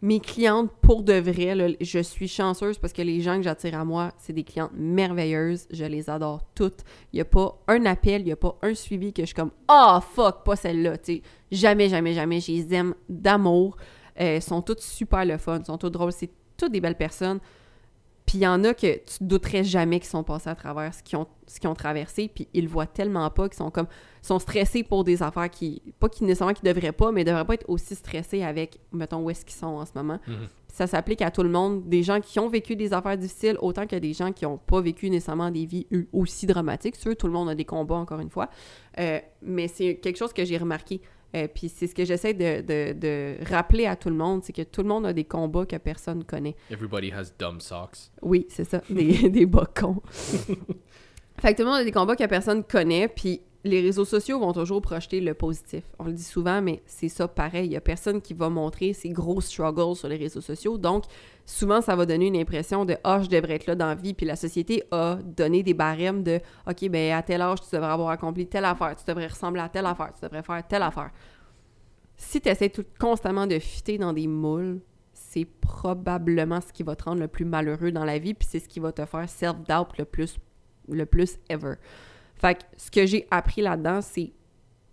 mes clientes, pour de vrai, je suis chanceuse parce que les gens que j'attire à moi, c'est des clientes merveilleuses. Je les adore toutes. Il n'y a pas un appel, il n'y a pas un suivi que je suis comme « Ah, fuck, pas celle-là! » jamais, jamais, jamais. Je les aime d'amour. Euh, sont toutes super le fun, sont toutes drôles. C'est toutes des belles personnes. Puis il y en a que tu douterais jamais qu'ils sont passés à travers ce qu'ils ont, ce qu'ils ont traversé, puis ils le voient tellement pas qu'ils sont comme sont stressés pour des affaires qui pas qui nécessairement qu'ils devraient pas, mais ils devraient pas être aussi stressés avec mettons où est-ce qu'ils sont en ce moment. Mhm. Ça s'applique à tout le monde, des gens qui ont vécu des affaires difficiles autant que des gens qui ont pas vécu nécessairement des vies aussi dramatiques. Sûr, tout le monde a des combats encore une fois, Euh, mais c'est quelque chose que j'ai remarqué. Euh, puis c'est ce que j'essaie de, de- de rappeler à tout le monde, c'est que tout le monde a des combats que personne connaît. Everybody has dumb socks. Oui, c'est ça, des, des bas cons. fait que tout le monde a des combats que personne connaît, puis les réseaux sociaux vont toujours projeter le positif. On le dit souvent, mais c'est ça pareil. Il y a personne qui va montrer ses gros struggles sur les réseaux sociaux. Donc, souvent, ça va donner une impression de « Ah, je devrais être là dans la vie », puis la société a donné des barèmes de « OK, ben à tel âge, tu devrais avoir accompli telle affaire, tu devrais ressembler à telle affaire, tu devrais faire telle affaire. » Si tu essaies tout, constamment de fitter dans des moules, c'est probablement ce qui va te rendre le plus malheureux dans la vie, puis c'est ce qui va te faire self-doubt le plus, le plus ever. Fait que ce que j'ai appris là-dedans, c'est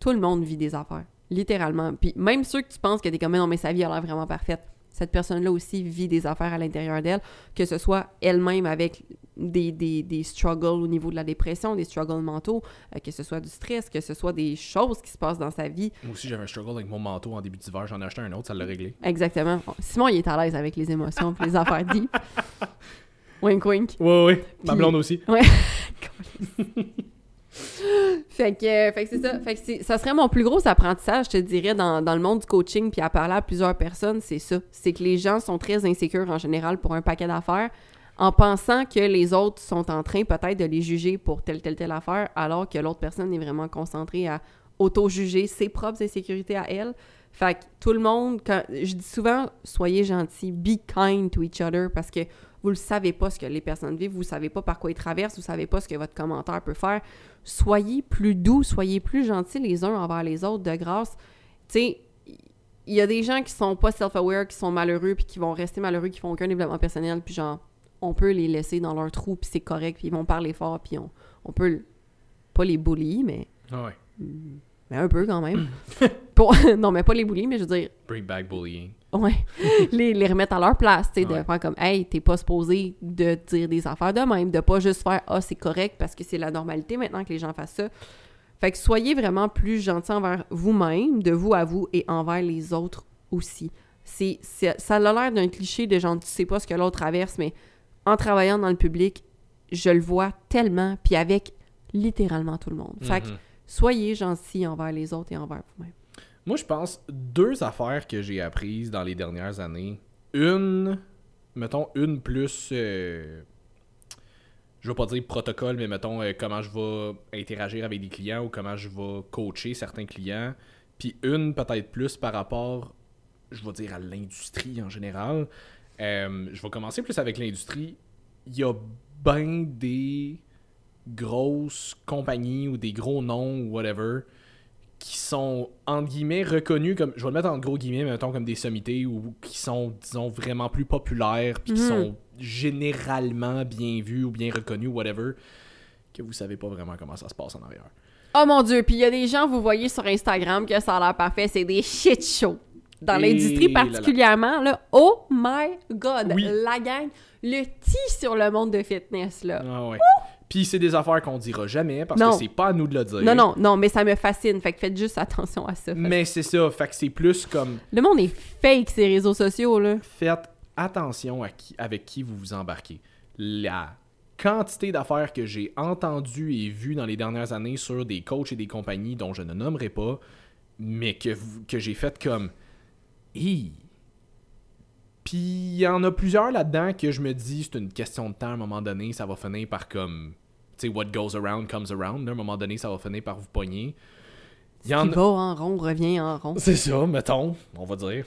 tout le monde vit des affaires, littéralement. Puis même ceux que tu penses que t'es comme non mais sa vie a l'air vraiment parfaite, cette personne-là aussi vit des affaires à l'intérieur d'elle, que ce soit elle-même avec des, des, des struggles au niveau de la dépression, des struggles mentaux, euh, que ce soit du stress, que ce soit des choses qui se passent dans sa vie. Moi aussi, j'avais un struggle avec mon manteau en début d'hiver. J'en ai acheté un autre, ça l'a réglé. Exactement. Simon, il est à l'aise avec les émotions et les affaires deep. wink wink. Ouais, ouais. Ma blonde aussi. Fait que, euh, fait que c'est ça. Fait que ça serait mon plus gros apprentissage, je te dirais, dans, dans le monde du coaching, puis à parler à plusieurs personnes, c'est ça. C'est que les gens sont très insécures en général pour un paquet d'affaires, en pensant que les autres sont en train peut-être de les juger pour telle, telle, telle affaire, alors que l'autre personne est vraiment concentrée à auto-juger ses propres insécurités à elle. Fait que tout le monde, je dis souvent, soyez gentils, be kind to each other, parce que vous ne savez pas ce que les personnes vivent, vous ne savez pas par quoi ils traversent, vous ne savez pas ce que votre commentaire peut faire. Soyez plus doux, soyez plus gentils les uns envers les autres, de grâce. Tu sais, il y a des gens qui sont pas self-aware, qui sont malheureux, puis qui vont rester malheureux, qui font aucun développement personnel, puis genre, on peut les laisser dans leur trou, puis c'est correct, puis ils vont parler fort, puis on, on peut pas les bully, mais, Ah ouais. mais un peu quand même. Pour- non, mais pas les bully, mais je veux dire, Bring back bullying. Ouais. les, les remettre à leur place, tu sais, de Ouais. faire comme, hey, t'es pas supposé de dire des affaires de même, de pas juste faire, ah, c'est correct parce que c'est la normalité maintenant que les gens fassent ça. Fait que soyez vraiment plus gentils envers vous-même, de vous à vous et envers les autres aussi. C'est, ça a l'air d'un cliché de genre, tu sais pas ce que l'autre traverse, mais en travaillant dans le public, je le vois tellement, puis avec littéralement tout le monde. Fait que Mhm. soyez gentils envers les autres et envers vous-même. Moi, je pense deux affaires que j'ai apprises dans les dernières années. Une, mettons, une plus. euh, je vais pas dire protocole, mais mettons euh, comment je vais interagir avec des clients ou comment je vais coacher certains clients. Puis une peut-être plus par rapport, je vais dire, à l'industrie en général. Euh, je vais commencer plus avec l'industrie. Il y a bien des grosses compagnies ou des gros noms ou whatever qui sont, entre guillemets, reconnus comme, je vais le mettre en gros guillemets, mais mettons comme des sommités ou qui sont, disons, vraiment plus populaires puis qui Mhm. sont généralement bien vus ou bien reconnus, whatever, que vous savez pas vraiment comment ça se passe en arrière. Oh mon dieu, puis il y a des gens, vous voyez sur Instagram que ça a l'air parfait, c'est des shit shows. Dans l'industrie là là. particulièrement, là, oh my god, Oui. la gang, le tit sur le monde de fitness, là. Ah ouais. Puis c'est des affaires qu'on dira jamais parce Non. que c'est pas à nous de le dire. Non, non, non, mais ça me fascine, fait que faites juste attention à ça. Mais c'est ça, fait que c'est plus comme Le monde est fake, ces réseaux sociaux, là. faites attention à qui, avec qui vous vous embarquez. La quantité d'affaires que j'ai entendues et vues dans les dernières années sur des coachs et des compagnies dont je ne nommerai pas, mais que, que j'ai fait comme. Hi. Puis il y en a plusieurs là-dedans que je me dis, c'est une question de temps à un moment donné, ça va finir par comme. Tu sais, what goes around comes around. là, à un moment donné, ça va finir par vous pogner. Il y en va en rond, revient en rond. c'est ça, mettons, on va dire.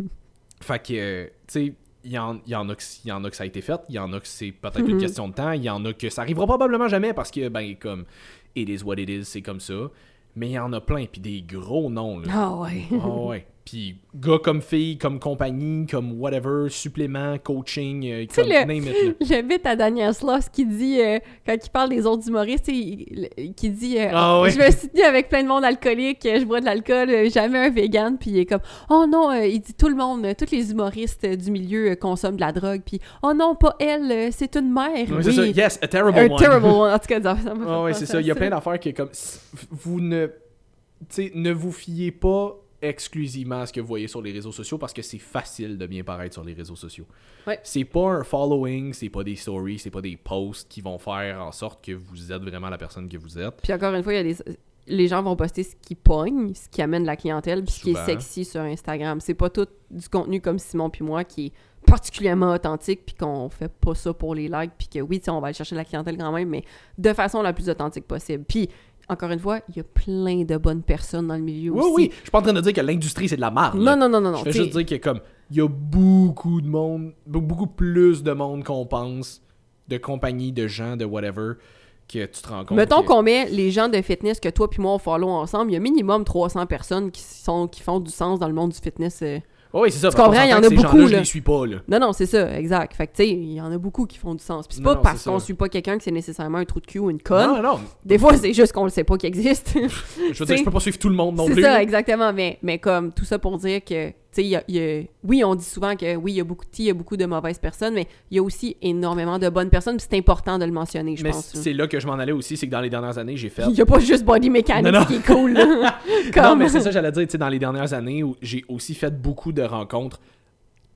fait que, tu sais, il y en, y, en a que- il y en a que ça a été fait, il y en a que c'est peut-être une Mhm. question de temps, il y en a que ça arrivera probablement jamais parce que, ben, comme, it is what it is, c'est comme ça. Mais il y en a plein, puis des gros noms, là. Ah ouais. Ah ouais. Puis gars comme filles, comme compagnie, comme whatever, supplément, coaching, euh, comme le- name it, là. Le bit à Daniel Sloss qui dit, euh, quand il parle des autres humoristes, il- qui dit euh, Ah ouais. Je me suis tenu avec plein de monde alcoolique, je bois de l'alcool, euh, jamais un vegan. Puis il est comme Oh non, il dit tout le monde, tous les humoristes du milieu consomment de la drogue. Puis Oh non, pas elle, c'est une mère. C'est ça, Oui. yes, a terrible one. terrible one. En tout cas, ça Ah ouais, c'est ça. Il y a plein d'affaires que comme vous ne tu sais, ne vous fiez pas exclusivement à ce que vous voyez sur les réseaux sociaux parce que c'est facile de bien paraître sur les réseaux sociaux. Ouais. C'est pas un following, c'est pas des stories, c'est pas des posts qui vont faire en sorte que vous êtes vraiment la personne que vous êtes. Puis encore une fois, il y a des... les gens vont poster ce qui pogne, ce qui amène la clientèle, puis ce qui est sexy sur Instagram. C'est pas tout du contenu comme Simon puis moi qui est particulièrement authentique, puis qu'on fait pas ça pour les likes, puis que oui, on va aller chercher la clientèle quand même, mais de façon la plus authentique possible. Puis, encore une fois, il y a plein de bonnes personnes dans le milieu Oui, aussi. oui. Je suis pas en train de dire que l'industrie c'est de la merde. Non, non, non, non, non. Je sais, juste dire que comme il y a beaucoup de monde, be- beaucoup plus de monde qu'on pense, de compagnies, de gens, de whatever, que tu te rends compte. Mettons qu'on met les gens de fitness que toi puis moi on follow ensemble, il y a minimum 300 personnes qui sont qui font du sens dans le monde du fitness. euh. Oui, c'est ça. Tu comprends, il y en a beaucoup, gens-là, Je là. les suis pas, là. Non, non, c'est ça, exact. Fait que, tu sais, il y en a beaucoup qui font du sens. Puis c'est pas non, parce c'est qu'on ça. suit pas quelqu'un que c'est nécessairement un trou de cul ou une conne. Non, non. Des fois, c'est juste qu'on le sait pas qu'il existe. Je veux C'est- dire, je peux pas suivre tout le monde non c'est plus. ça, là. exactement. Mais, mais comme tout ça pour dire que, y a- il y a- oui, on dit souvent que oui, il y a beaucoup de il y a beaucoup de mauvaises personnes, mais il y a aussi énormément de bonnes personnes. c'est important de le mentionner, je Mais pense. c'est là que je m'en allais aussi, c'est que dans les dernières années, j'ai fait. Il y a pas juste body mechanics Non, non. qui est cool. Comme- Non, mais c'est ça, j'allais dire, tu sais, dans les dernières années, j'ai aussi fait beaucoup de rencontres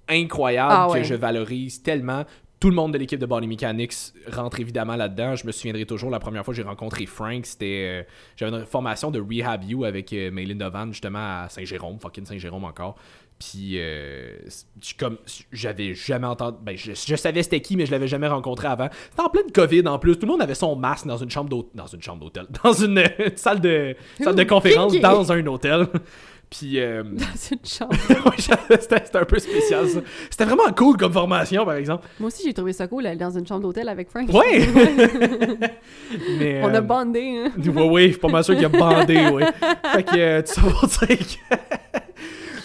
incroyables Ah que je valorise tellement. Tout le monde de l'équipe de Body Mechanics rentre évidemment là-dedans. Je me souviendrai toujours la première fois que j'ai rencontré Frank, c'était. euh, J'avais une formation de Rehab You avec euh, Maylin Dovan, justement, à Saint-Jérôme, fucking Saint-Jérôme encore. Puis, euh, comme j'avais jamais entendu. Ben, je, je savais c'était qui, mais je l'avais jamais rencontré avant. C'était en pleine COVID en plus. Tout le monde avait son masque dans une chambre d'hôtel. Dans une chambre d'hôtel. Dans une euh, salle de, salle de conférence dans un hôtel. Puis, euh, C'est une j'avais- c'était un peu spécial ça. C'était vraiment cool comme formation, par exemple. Moi aussi, j'ai trouvé ça cool aller dans une chambre d'hôtel avec Frank. Ouais! Mais, On a euh, bandé. Hein. Ouais, ouais, je suis pas mal sûr qu'il a bandé, ouais. Fait que, euh, tu sais.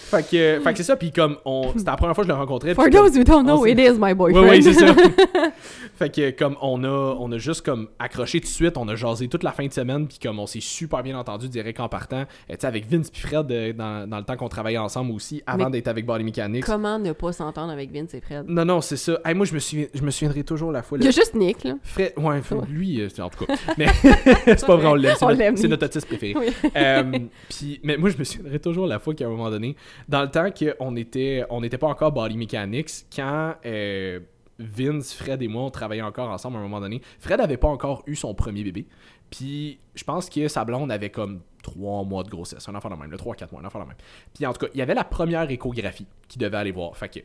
Fait que, fait que c'est ça, puis comme, on... c'était la première fois que je l'ai rencontré. For puis comme- those who don't know, it is my boyfriend. Ouais, ouais, c'est ça. fait que comme on a, on a juste comme accroché tout de suite, on a jasé toute la fin de semaine, puis comme on s'est super bien entendu direct en partant, tu sais, avec Vince puis Fred euh, dans, dans le temps qu'on travaillait ensemble aussi, avant d'être avec Body Mechanics. Comment ne pas s'entendre avec Vince et Fred? Non, non, c'est ça. Hey, moi, je me, souviens, je me souviendrai toujours la fois. Il y a juste Nick, là. Fred, ouais, Ouais. lui, euh, en tout cas. Mais c'est pas vrai, on l'aime. C'est On notre, l'aime, c'est Nick. notre autiste préféré. Oui. Euh, puis, mais moi, je me souviendrai toujours la fois qu'à un moment donné, dans le temps qu'on était, on n'était pas encore Body Mechanics, quand euh, Vince, Fred et moi, on travaillait encore ensemble à un moment donné, Fred avait pas encore eu son premier bébé. Puis, je pense que sa blonde avait comme 3 mois de grossesse, un enfant de même, le 3-4 mois, un enfant de même. Puis en tout cas, il y avait la première échographie qu'il devait aller voir. Fait que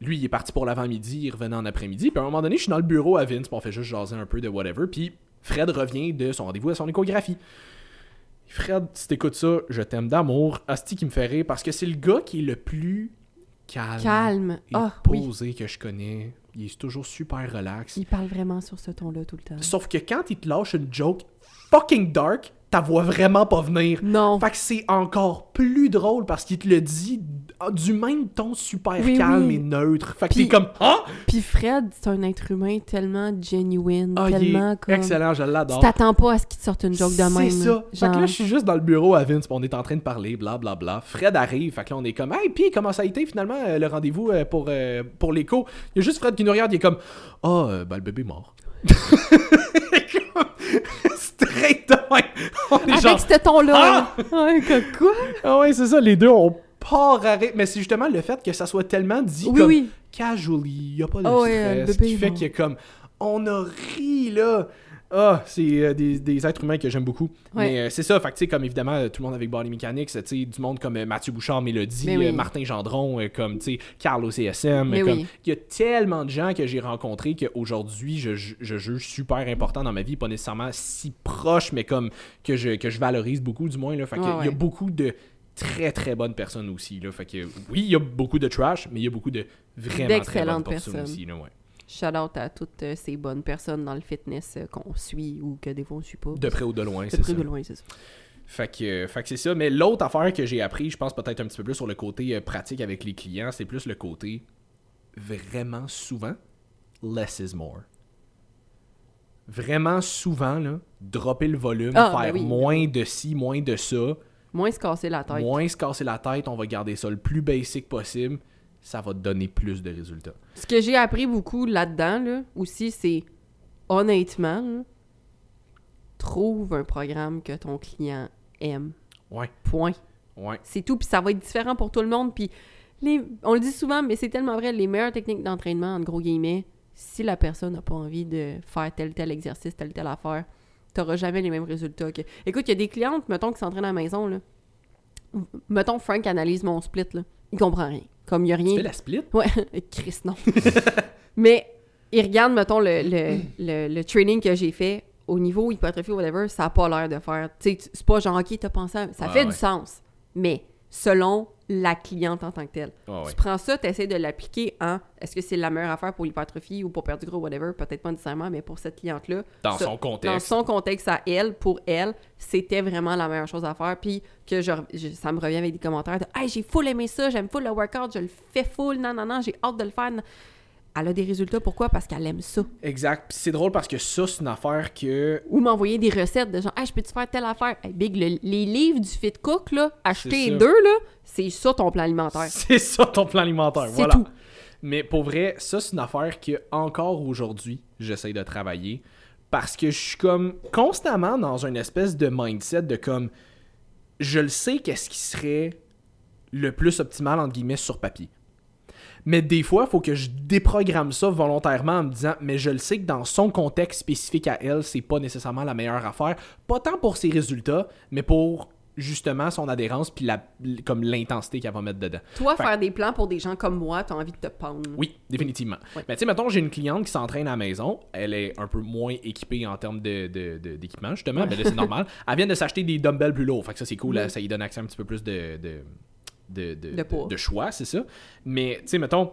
lui, il est parti pour l'avant-midi, il revenait en après-midi. Puis à un moment donné, je suis dans le bureau à Vince, puis on fait juste jaser un peu de whatever. Puis Fred revient de son rendez-vous à son échographie. Fred, si t'écoutes ça, je t'aime d'amour. Asti qui me fait rire parce que c'est le gars qui est le plus calme, Calme. et Ah, oui. posé que je connais. Il est toujours super relax. Il parle vraiment sur ce ton-là tout le temps. Sauf que quand il te lâche une joke fucking dark, t'as vois vraiment pas venir. Non. Fait que c'est encore plus drôle parce qu'il te le dit du même ton super Oui, calme oui. et neutre. Fait que t'es comme Ah! Puis Fred, c'est un être humain tellement genuine, Ah, il tellement est comme... excellent, je Tu l'adore. t'attends pas à ce qu'il te sorte une joke de même. C'est ça. là. Fait que Genre, là, je suis juste dans le bureau à Vince, on est en train de parler, bla bla bla. Fred arrive, fait que là, on est comme, hey, puis comment ça a été finalement euh, le rendez-vous euh, pour, euh, pour l'écho? Il y a juste Fred qui nous regarde, il est comme, ah, euh, ben le bébé est mort. Straight Avec ce ton-là. là. Ouais, comme quoi? ah ouais, c'est ça, les deux, on part à rire. Mais c'est justement le fait que ça soit tellement dit Oui, comme oui. casually, il a pas de Ah ouais, le stress, bébé qui fait qu'il y a comme, on a ri là. Ah, c'est euh, des, des êtres humains que j'aime beaucoup. Ouais. Mais euh, c'est ça, fait que comme évidemment, euh, tout le monde avec Body Mechanics, du monde comme Mathieu Bouchard, Mélodie, oui. euh, Martin Gendron, comme, Carl au CSM, oui. il y a tellement de gens que j'ai rencontrés qu'aujourd'hui, je, je, je juge super important dans ma vie, pas nécessairement si proche, mais comme que je, que je valorise beaucoup, du moins, là. Fait que Ouais, il y a beaucoup de très très bonnes personnes aussi, là. Fait que, oui, il y a beaucoup de trash, mais il y a beaucoup de vraiment très bonnes personnes personnes. aussi, là, ouais. Shout out à toutes euh, ces bonnes personnes dans le fitness euh, qu'on suit ou que des fois on suit pas. De près ou de loin, De c'est près ça. ou de loin, c'est ça. Fait que, euh, fait que c'est ça. Mais l'autre affaire que j'ai appris, je pense peut-être un petit peu plus sur le côté pratique avec les clients, c'est plus le côté vraiment souvent, less is more. Vraiment souvent, là, dropper le volume, Ah, faire ben oui. moins de ci, moins de ça, Moins se casser la tête. moins se casser la tête, on va garder ça le plus basic possible, ça va te donner plus de résultats. Ce que j'ai appris beaucoup là-dedans, là, aussi, c'est honnêtement, là, trouve un programme que ton client aime. Ouais, Point. ouais. C'est tout, puis ça va être différent pour tout le monde. Puis les, on le dit souvent, mais c'est tellement vrai, les meilleures techniques d'entraînement, en gros guillemets, si la personne n'a pas envie de faire tel tel exercice, telle telle affaire, t'auras jamais les mêmes résultats. Que... Écoute, il y a des clientes, mettons, qui s'entraînent à la maison, là. Mettons, Frank analyse mon split, là. Il comprend rien. Comme il n'y a Tu rien. fais la split? Ouais, Chris, non. Mais il regarde, mettons, le, le, le, le training que j'ai fait au niveau hypertrophie ou whatever, ça n'a pas l'air de faire. Tu sais, c'est pas genre, OK, t'as pensé à... Ça Ouais, fait ouais. du sens. Mais selon la cliente en tant que telle. Ah. Tu prends ça, tu essaies de l'appliquer en est-ce que c'est la meilleure affaire pour l'hypertrophie ou pour perdre du gros, whatever, peut-être pas nécessairement, mais pour cette cliente-là. Dans ça- son Dans contexte. son contexte à elle, pour elle, c'était vraiment la meilleure chose à faire. Puis que je, je- ça me revient avec des commentaires de Hey, j'ai full aimé ça, j'aime full le workout, je le fais full, non, non, non, j'ai hâte de le faire. Elle a des résultats, pourquoi? Parce qu'elle aime ça. Exact. Puis c'est drôle parce que ça, c'est une affaire que Ou m'envoyer des recettes de genre, hey, je peux-tu faire telle affaire? Hey, Big, le- les livres du Fit Cook, là, acheter ça. deux, là, c'est ça ton plan alimentaire. C'est ça ton plan alimentaire. C'est Voilà. tout. Mais pour vrai, ça, c'est une affaire que encore aujourd'hui, j'essaye de travailler. Parce que je suis comme constamment dans une espèce de mindset de comme je le sais qu'est-ce qui serait le plus optimal entre guillemets sur papier. Mais des fois, il faut que je déprogramme ça volontairement en me disant mais je le sais que dans son contexte spécifique à elle, c'est pas nécessairement la meilleure affaire, pas tant pour ses résultats, mais pour justement son adhérence puis la comme l'intensité qu'elle va mettre dedans. Toi, Fait- faire des plans pour des gens comme moi, t'as envie de te pendre. Oui, définitivement. Mais tu sais, mettons, j'ai une cliente qui s'entraîne à la maison. Elle est un peu moins équipée en termes de, de- de- d'équipement, justement. Mais là, c'est normal. Elle vient de s'acheter des dumbbells plus lourds. Fait que ça, c'est cool. Oui. là, ça lui donne accès un petit peu plus de, de, de, de- De poids. de choix, c'est ça. Mais tu sais, mettons,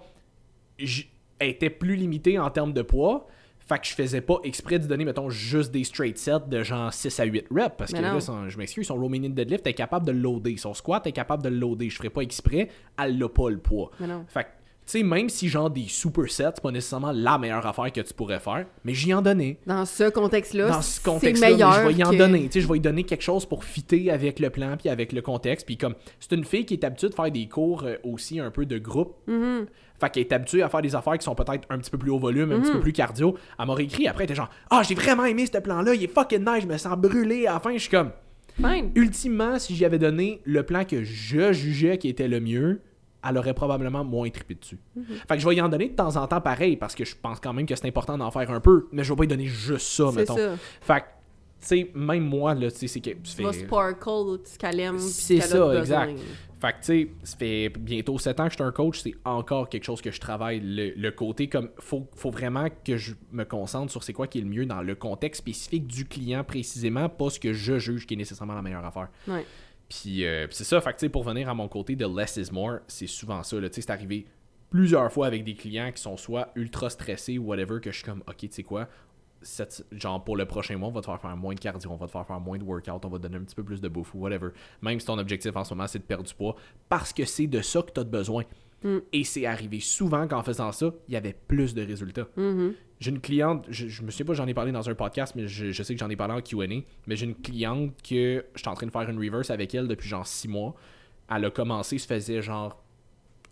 elle était plus limitée en termes de poids. Fait que je faisais pas exprès de donner, mettons, juste des straight sets de genre 6 à 8 reps. Parce Mais que non. là, son- je m'excuse, son Romanian deadlift est capable de le loader. Son squat est capable de le loader. Je ferais pas exprès, elle l'a pas le poids. Fait que, tu sais, même si genre des supersets, c'est pas nécessairement la meilleure affaire que tu pourrais faire, mais j'y en donnais. Dans ce contexte-là, Dans ce c'est contexte-là, je vais y en que- donner. Tu sais, je vais y donner quelque chose pour fitter avec le plan puis avec le contexte. Puis comme, c'est une fille qui est habituée de faire des cours euh, aussi un peu de groupe. Mhm. Fait qu'elle est habituée à faire des affaires qui sont peut-être un petit peu plus haut volume, un petit Mhm. peu plus cardio. Elle m'a réécrit après, elle était genre, ah, j'ai vraiment aimé ce plan-là, il est fucking nice, je me sens brûlé. À la fin, je suis comme, Fine. ultimement, si j'y avais donné le plan que je jugeais qui était le mieux, elle aurait probablement moins trippé dessus. Fait que je vais y en donner de temps en temps pareil, parce que je pense quand même que c'est important d'en faire un peu, mais je vais pas y donner juste ça, C'est mettons. ça. Fait que sais, même moi, là, tu sais, c'est que. tu Tu vas sparkle, tu calèmes, C'est tu ça, exact. Fait que, tu sais, ça fait bientôt 7 ans que je suis un coach, c'est encore quelque chose que je travaille. Le, le côté comme, faut, faut vraiment que je me concentre sur c'est quoi qui est le mieux dans le contexte spécifique du client précisément, pas ce que je juge qui est nécessairement la meilleure affaire. Ouais. Puis euh, puis c'est ça, fait que, pour venir à mon côté de less is more, c'est souvent ça. c'est arrivé plusieurs fois avec des clients qui sont soit ultra stressés ou whatever, que je suis comme, ok, tu sais quoi, genre pour le prochain mois, on va te faire faire moins de cardio, on va te faire faire moins de workout, on va te donner un petit peu plus de bouffe ou whatever. Même si ton objectif en ce moment c'est de perdre du poids, parce que c'est de ça que tu as besoin. Mm. Et c'est arrivé souvent qu'en faisant ça, il y avait plus de résultats. Mhm. J'ai une cliente, je, je me souviens pas, j'en ai parlé dans un podcast, mais je, je sais que j'en ai parlé en QA. Mais j'ai une cliente que je suis en train de faire une reverse avec elle depuis genre six mois. Elle a commencé, ça faisait genre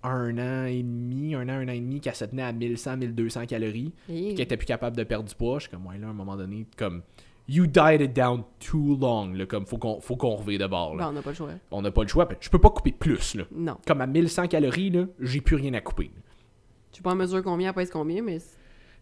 un an et demi, un an, un an et demi, qu'elle se tenait à 1100, 1200 calories, Et- qu'elle était plus capable de perdre du poids. Je suis comme, ouais, là, à un moment donné, comme, you died it down too long, là, comme, faut qu'on faut qu'on revire de bord, là. Ben, on n'a pas le choix. On n'a pas le choix, puis je peux pas couper plus, là. Non. Comme à 1100 calories, là, j'ai plus rien à couper. Je sais pas en mesure combien, pèse combien, mais.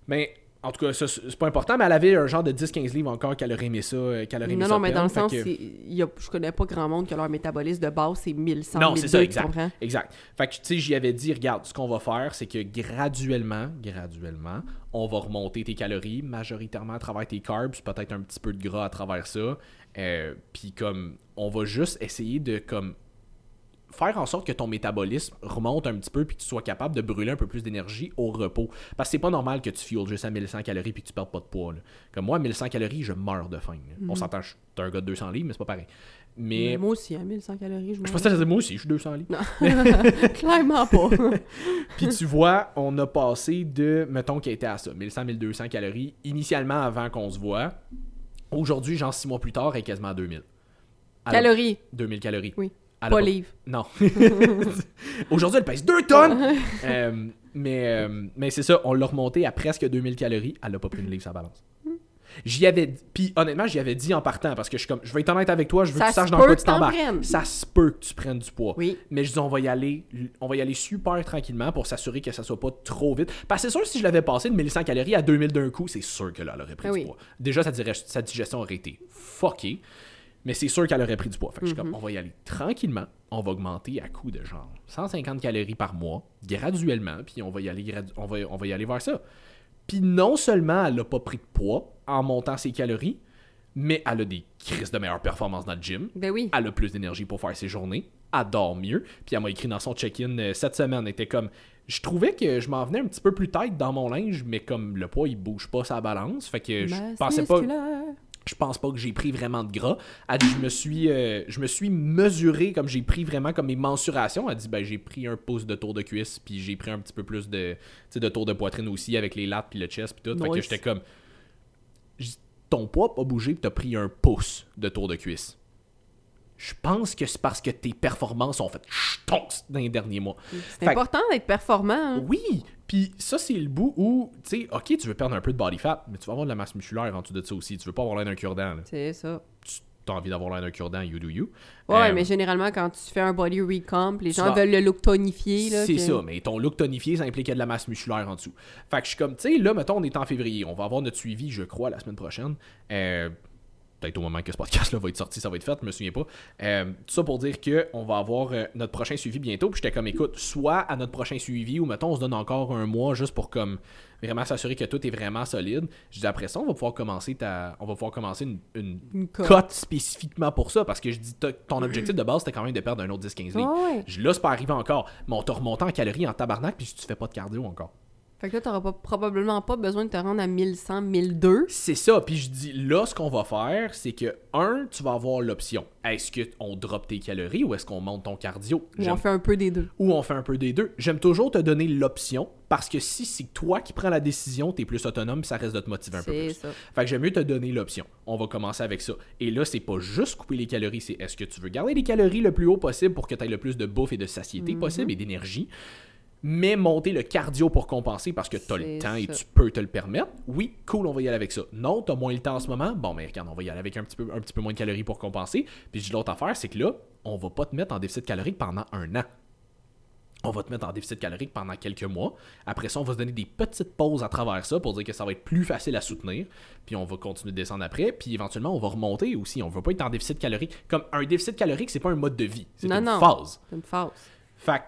Mais en tout cas, ça, c'est pas important, mais elle avait un genre de 10-15 livres encore qu'elle aurait aimé ça. euh, Qu'elle aurait Non, non, mais dans le sens, que- y a- je connais pas grand monde que leur métabolisme de base, c'est 1100, Non, c'est 1200, ça, exact. Exact. Fait que, tu sais, j'y avais dit, regarde, ce qu'on va faire, c'est que graduellement, graduellement, on va remonter tes calories, majoritairement à travers tes carbs, peut-être un petit peu de gras à travers ça. Euh, Puis comme, on va juste essayer de, comme, faire en sorte que ton métabolisme remonte un petit peu puis que tu sois capable de brûler un peu plus d'énergie au repos. Parce que c'est pas normal que tu fuels juste à 1100 calories puis que tu perds pas de poids. là. Comme moi, à 1100 calories, je meurs de faim. On s'entend, je suis un gars de 200 livres, mais c'est pas pareil. Mais... Mais moi aussi, à 1100 calories, je Je pensais que moi aussi, je suis 200 livres. Clairement pas. Puis tu vois, on a passé de, mettons, qui était à ça, 1100-1200 calories, initialement avant qu'on se voit. Aujourd'hui, genre 6 mois plus tard, elle est quasiment à 2000. Alors, calories, 2000 calories. Oui. Pas livres. Non. Aujourd'hui, elle pèse 2 tonnes! Euh, mais euh, mais c'est ça, on l'a remonté à presque 2000 calories. Elle a pas pris une livre sa balance. J'y avais puis honnêtement, j'y avais dit en partant parce que je suis comme je vais être honnête avec toi, je veux Ça que tu saches dans quoi tu t'embarques. Ça se peut que tu prennes du poids. Oui. Mais je dis on va y aller on va y aller super tranquillement pour s'assurer que ça soit pas trop vite. Parce que c'est sûr si je l'avais passé de 1100 calories à 2000 d'un coup, c'est sûr que là elle aurait pris du poids. Déjà sa digestion aurait été fuckée. Mais c'est sûr qu'elle aurait pris du poids. Fait que je suis Mhm. comme, on va y aller tranquillement. On va augmenter à coup de genre 150 calories par mois, graduellement, puis on va y aller, gradu- on va, on va y aller vers ça. Puis non seulement elle n'a pas pris de poids en montant ses calories, mais elle a des crises de meilleure performance dans le gym. Ben oui. Elle a plus d'énergie pour faire ses journées. Elle dort mieux. Puis elle m'a écrit dans son check-in euh, cette semaine. Elle était comme. Je trouvais que je m'en venais un petit peu plus tête dans mon linge, mais comme le poids il bouge pas sa balance. Fait que je Masse pensais pas. Je pense pas que j'ai pris vraiment de gras. Elle dit, je me suis, euh, je me suis mesuré comme j'ai pris vraiment comme mes mensurations. Elle dit, ben, j'ai pris un pouce de tour de cuisse, puis j'ai pris un petit peu plus de, de tour de poitrine aussi avec les lattes puis le chest puis tout. Fait que Nice. j'étais comme, ton poids a pas bougé puis t'as pris un pouce de tour de cuisse. Je pense que c'est parce que tes performances ont fait ch'tonks dans les derniers mois. C'est important d'être performant. hein. Oui, puis ça, c'est le bout où, tu sais, ok, tu veux perdre un peu de body fat, mais tu vas avoir de la masse musculaire en dessous de ça aussi. Tu veux pas avoir l'air d'un cure-dent. C'est ça. tu as envie d'avoir l'air d'un cure-dent, you do you. Ouais, Euh, mais généralement, quand tu fais un body recomp, les gens vas- veulent le look tonifié. C'est ça, mais ton look tonifié, ça impliquait de la masse musculaire en dessous. Fait que je suis comme, tu sais, là, mettons, on est en février. On va avoir notre suivi, je crois, la semaine prochaine. Euh, Peut-être au moment que ce podcast-là va être sorti, ça va être fait, je me souviens pas. Euh, tout ça pour dire que on va avoir euh, notre prochain suivi bientôt. Puis j'étais comme, écoute, soit à notre prochain suivi, ou mettons, on se donne encore un mois juste pour comme vraiment s'assurer que tout est vraiment solide. Je dis après ça, on va pouvoir commencer ta, on va pouvoir commencer une, une Une cote. cote spécifiquement pour ça, parce que je dis, ton objectif de base, c'était quand même de perdre un autre 10-15 livres. Ouais, ouais. Je- Là, c'est pas arrivé encore. Mais on t'a remonté en calories en tabarnak, puis tu fais pas de cardio encore. Fait que là, t'auras pas, probablement pas besoin de te rendre à 1100, 1002. C'est ça. Puis je dis, là, ce qu'on va faire, c'est que, un, tu vas avoir l'option. Est-ce qu'on drop tes calories ou est-ce qu'on monte ton cardio? Ou on fait un peu des deux. ou on fait un peu des deux. J'aime toujours te donner l'option parce que si c'est toi qui prends la décision, t'es plus autonome, ça reste de te motiver un peu C'est plus. ça. Fait que j'aime mieux te donner l'option. On va commencer avec ça. Et là, c'est pas juste couper les calories, c'est est-ce que tu veux garder les calories le plus haut possible pour que tu aies le plus de bouffe et de satiété Mhm. possible et d'énergie, mais monter le cardio pour compenser parce que tu as le temps et tu peux te le permettre. Oui, cool, on va y aller avec ça. Non, tu as moins le temps en ce moment. Bon, mais regarde, on va y aller avec un petit peu, un petit peu moins de calories pour compenser. Puis l'autre affaire, c'est que là, on va pas te mettre en déficit calorique pendant un an. on va te mettre en déficit calorique pendant quelques mois. Après ça, on va se donner des petites pauses à travers ça pour dire que ça va être plus facile à soutenir. Puis on va continuer de descendre après. Puis éventuellement, on va remonter aussi. On ne va pas être en déficit calorique. Comme un déficit calorique, c'est pas un mode de vie. C'est une non. phase. C'est une phase. Fait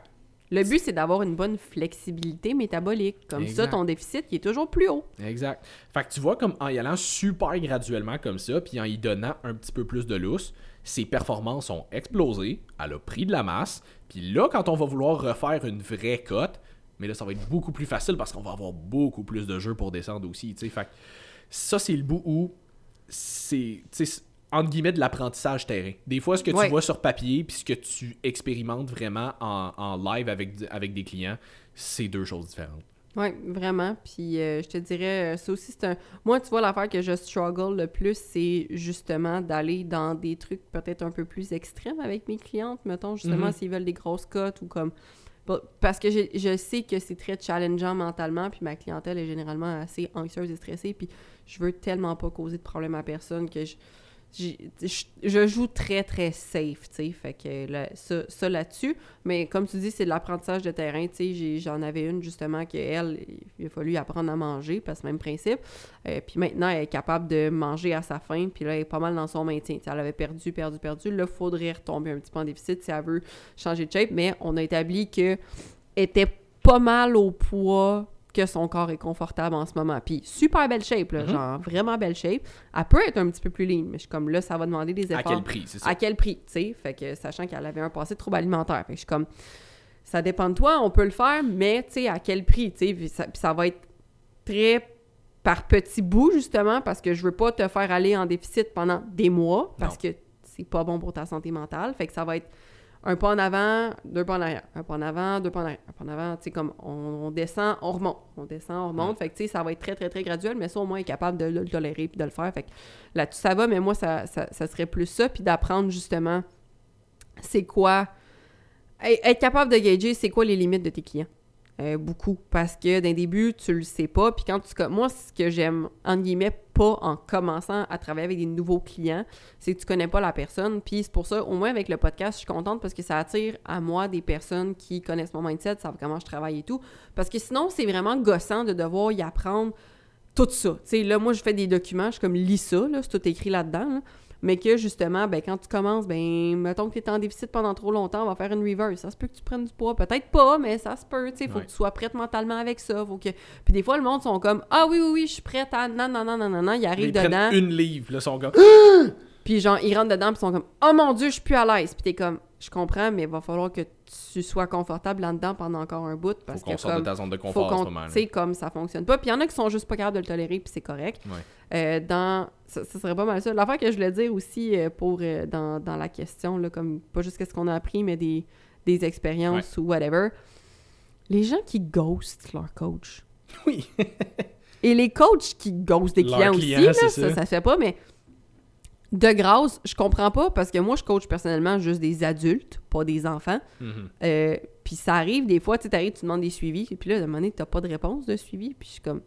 Le but, c'est d'avoir une bonne flexibilité métabolique. Comme ça, ton déficit, il est toujours plus haut. Exact. Fait que tu vois, comme en y allant super graduellement comme ça, puis en y donnant un petit peu plus de lousse, ses performances ont explosé, elle a pris de la masse, puis là, quand on va vouloir refaire une vraie cote, mais là, ça va être beaucoup plus facile parce qu'on va avoir beaucoup plus de jeux pour descendre aussi, tu sais. Fait que ça, c'est le bout où c'est, entre guillemets, de l'apprentissage terrain. Des fois, ce que Ouais. tu vois sur papier, puis ce que tu expérimentes vraiment en, en live avec, avec des clients, c'est deux choses différentes. Oui, vraiment. Puis euh, je te dirais, euh, ça aussi, c'est un. Moi, tu vois, l'affaire que je struggle le plus, c'est justement d'aller dans des trucs peut-être un peu plus extrêmes avec mes clientes, mettons, justement, Mhm. s'ils veulent des grosses cotes ou comme. Parce que j'ai- je sais que c'est très challengeant mentalement, puis ma clientèle est généralement assez anxieuse et stressée, puis je veux tellement pas causer de problème à personne que je. Je, je joue très très safe, tu sais, fait que ça, ça là-dessus. Mais comme tu dis, c'est de l'apprentissage de terrain, tu sais, j'en avais une justement que elle, il a fallu apprendre à manger, parce que même principe. Euh, puis maintenant, elle est capable de manger à sa faim, puis là, elle est pas mal dans son maintien. Tu sais, elle avait perdu, perdu, perdu. Là, il faudrait retomber un petit peu en déficit si elle veut changer de shape, mais on a établi que était pas mal au poids que son corps est confortable en ce moment. Puis super belle shape, là, Mhm. genre vraiment belle shape. Elle peut être un petit peu plus lean, mais je suis comme là, ça va demander des À efforts. quel prix, c'est ça? À quel prix, tu sais? Fait que sachant qu'elle avait un passé de trouble alimentaire. Fait que je suis comme, ça dépend de toi, on peut le faire, mais tu sais, à quel prix, tu sais? Puis ça, puis ça va être très par petits bouts, justement, parce que je veux pas te faire aller en déficit pendant des mois, parce que c'est pas bon pour ta santé mentale. Fait que ça va être un pas en avant, deux pas en arrière, un pas en avant, deux pas en arrière, un pas en avant, tu sais, comme on, on descend, on remonte, on descend, on remonte. Fait que, tu sais, ça va être très, très, très graduel, mais ça, au moins, est capable de, le tolérer puis de le faire. Fait que là-dessus, ça va, mais moi, ça, ça, ça serait plus ça, puis d'apprendre, justement, c'est quoi... Être être capable de gager, c'est quoi les limites de tes clients? Euh, beaucoup. Parce que d'un début, tu le sais pas. Puis quand tu. Moi, ce que j'aime, entre pas en commençant à travailler avec des nouveaux clients, c'est que tu connais pas la personne. Puis c'est pour ça, au moins avec le podcast, je suis contente parce que ça attire à moi des personnes qui connaissent mon mindset, savent comment je travaille et tout. Parce que sinon, c'est vraiment gossant de devoir y apprendre tout ça. Tu sais, là, moi, je fais des documents, je comme, lis ça, c'est tout écrit là-dedans. là. Mais que justement, ben, quand tu commences, ben, mettons que tu es en déficit pendant trop longtemps, on va faire une reverse. Ça se peut que tu prennes du poids. Peut-être pas, mais ça se peut. Tu sais, faut Ouais. que tu sois prête mentalement avec ça. Faut que... Puis des fois, le monde sont comme, ah oui, oui, oui, je suis prête à. Non, non, non, non, non, non. Ils arrivent Ils prennent dedans. une livre, là, son gars. Puis genre, ils rentrent dedans, puis ils sont comme Oh mon Dieu, je suis plus à l'aise. Puis t'es comme Je comprends, mais il va falloir que tu sois confortable là-dedans pendant encore un bout. Parce Faut qu'on que sorte de ta zone de confort en ce qu'on, moment. là. tu sais, comme ça fonctionne pas. Puis il y en a qui sont juste pas capables de le tolérer, puis c'est correct. Ouais. Euh, dans, ça, ça serait pas mal ça. L'affaire que je voulais dire aussi euh, pour euh, dans, dans la question, là, comme pas juste ce qu'on a appris, mais des, des expériences ou whatever. Les gens qui ghostent leur coach. Oui. Et les coachs qui ghostent des clients, clients, aussi, là, ça, ça. ça se fait pas, mais de grâce, je comprends pas parce que moi, je coach personnellement juste des adultes, pas des enfants. Mhm. Euh, puis ça arrive des fois, tu sais, t'arrives, tu demandes des suivis, et puis là, à un moment donné, t'as pas de réponse de suivi, puis je suis comme...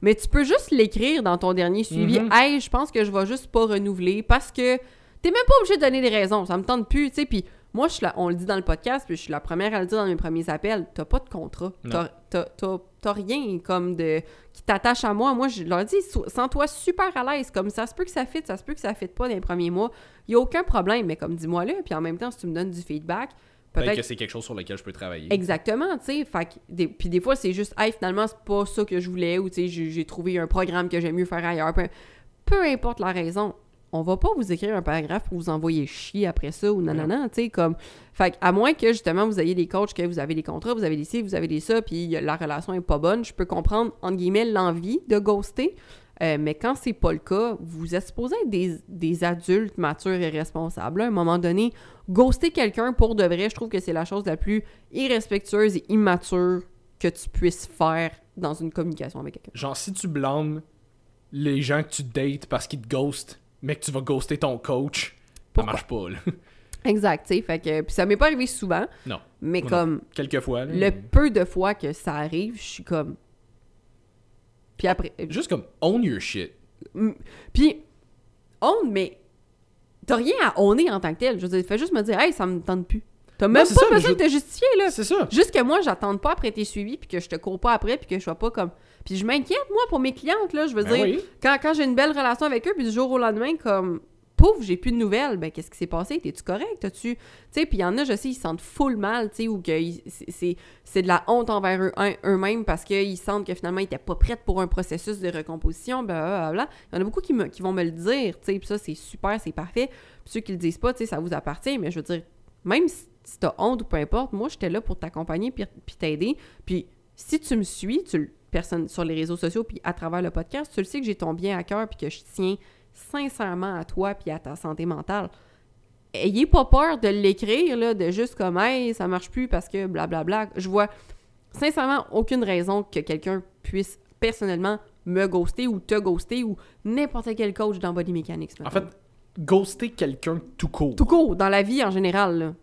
Mais tu peux juste l'écrire dans ton dernier suivi. Mhm. Hey, je pense que je vais juste pas renouveler parce que t'es même pas obligé de donner des raisons. Ça me tente plus, tu sais. Puis moi, je suis la- on le dit dans le podcast, puis je suis la première à le dire dans mes premiers appels. T'as pas de contrat. T'as- T'as t'as- t'as rien comme de qui t'attache à moi. Moi, je leur dis, sens-toi super à l'aise. Comme ça se peut que ça fit, ça se peut que ça fit pas dans les premiers mois. Il y a aucun problème, mais comme dis-moi là, puis en même temps, si tu me donnes du feedback, Peut-être peut-être que c'est quelque chose sur lequel je peux travailler. Exactement, tu sais. Fait que des- puis des fois, c'est juste, hey, finalement, c'est pas ça que je voulais, ou tu sais, j'ai j'ai trouvé un programme que j'aime mieux faire ailleurs. Peu, peu importe la raison, on va pas vous écrire un paragraphe pour vous envoyer chier après ça, ou nanana, tu sais, comme. Fait à moins que justement vous ayez des coachs, que vous avez des contrats, vous avez des ci, vous avez des ça, puis la relation est pas bonne, je peux comprendre, entre guillemets, l'envie de ghoster. Euh, mais quand c'est pas le cas, vous êtes supposé être des, des adultes matures et responsables. À un moment donné, ghoster quelqu'un pour de vrai, je trouve que c'est la chose la plus irrespectueuse et immature que tu puisses faire dans une communication avec quelqu'un. Genre, si tu blâmes les gens que tu dates parce qu'ils te ghostent, mais que tu vas ghoster ton coach, ça marche pas, là. Exact, tu. Fait que, puis ça m'est pas arrivé souvent, Non. mais comme Quelques fois, là. le peu de fois que ça arrive, je suis comme. Puis après. Juste comme own your shit. Puis, own, mais t'as rien à owner en tant que tel. Je veux dire, fais juste me dire, hey, ça me tente plus. T'as même pas ça, besoin je- de te justifier, là. C'est ça. Juste que moi, j'attende pas après tes suivis, puis que je te cours pas après, puis que je sois pas comme. Puis je m'inquiète, moi, pour mes clientes, là. Je veux Ben dire, oui. quand, quand j'ai une belle relation avec eux, puis du jour au lendemain, comme. Pouf, j'ai plus de nouvelles. Ben, qu'est-ce qui s'est passé? T'es-tu correct? T'as-tu. Tu sais, puis il y en a, je sais, ils se sentent full mal, tu sais, ou que c'est- de la honte envers eux, un- eux-mêmes parce qu'ils sentent que finalement, ils étaient pas prêts pour un processus de recomposition, blablabla. Il y en a beaucoup qui, me, qui vont me le dire, tu sais, puis ça, c'est super, c'est parfait. Puis ceux qui le disent pas, tu sais, ça vous appartient, mais je veux dire, même si, si t'as honte ou peu importe, moi, j'étais là pour t'accompagner puis, puis t'aider. Puis si tu me suis, tu le- personne sur les réseaux sociaux puis à travers le podcast, tu le sais que j'ai ton bien à cœur puis que je tiens sincèrement à toi puis à ta santé mentale. Ayez pas peur de l'écrire, là, de juste comme, hey, ça marche plus parce que blablabla. Je vois sincèrement aucune raison que quelqu'un puisse personnellement me ghoster ou te ghoster ou n'importe quel coach dans Body Mechanics. En fait, ghoster quelqu'un tout court. tout court, dans la vie en général, là,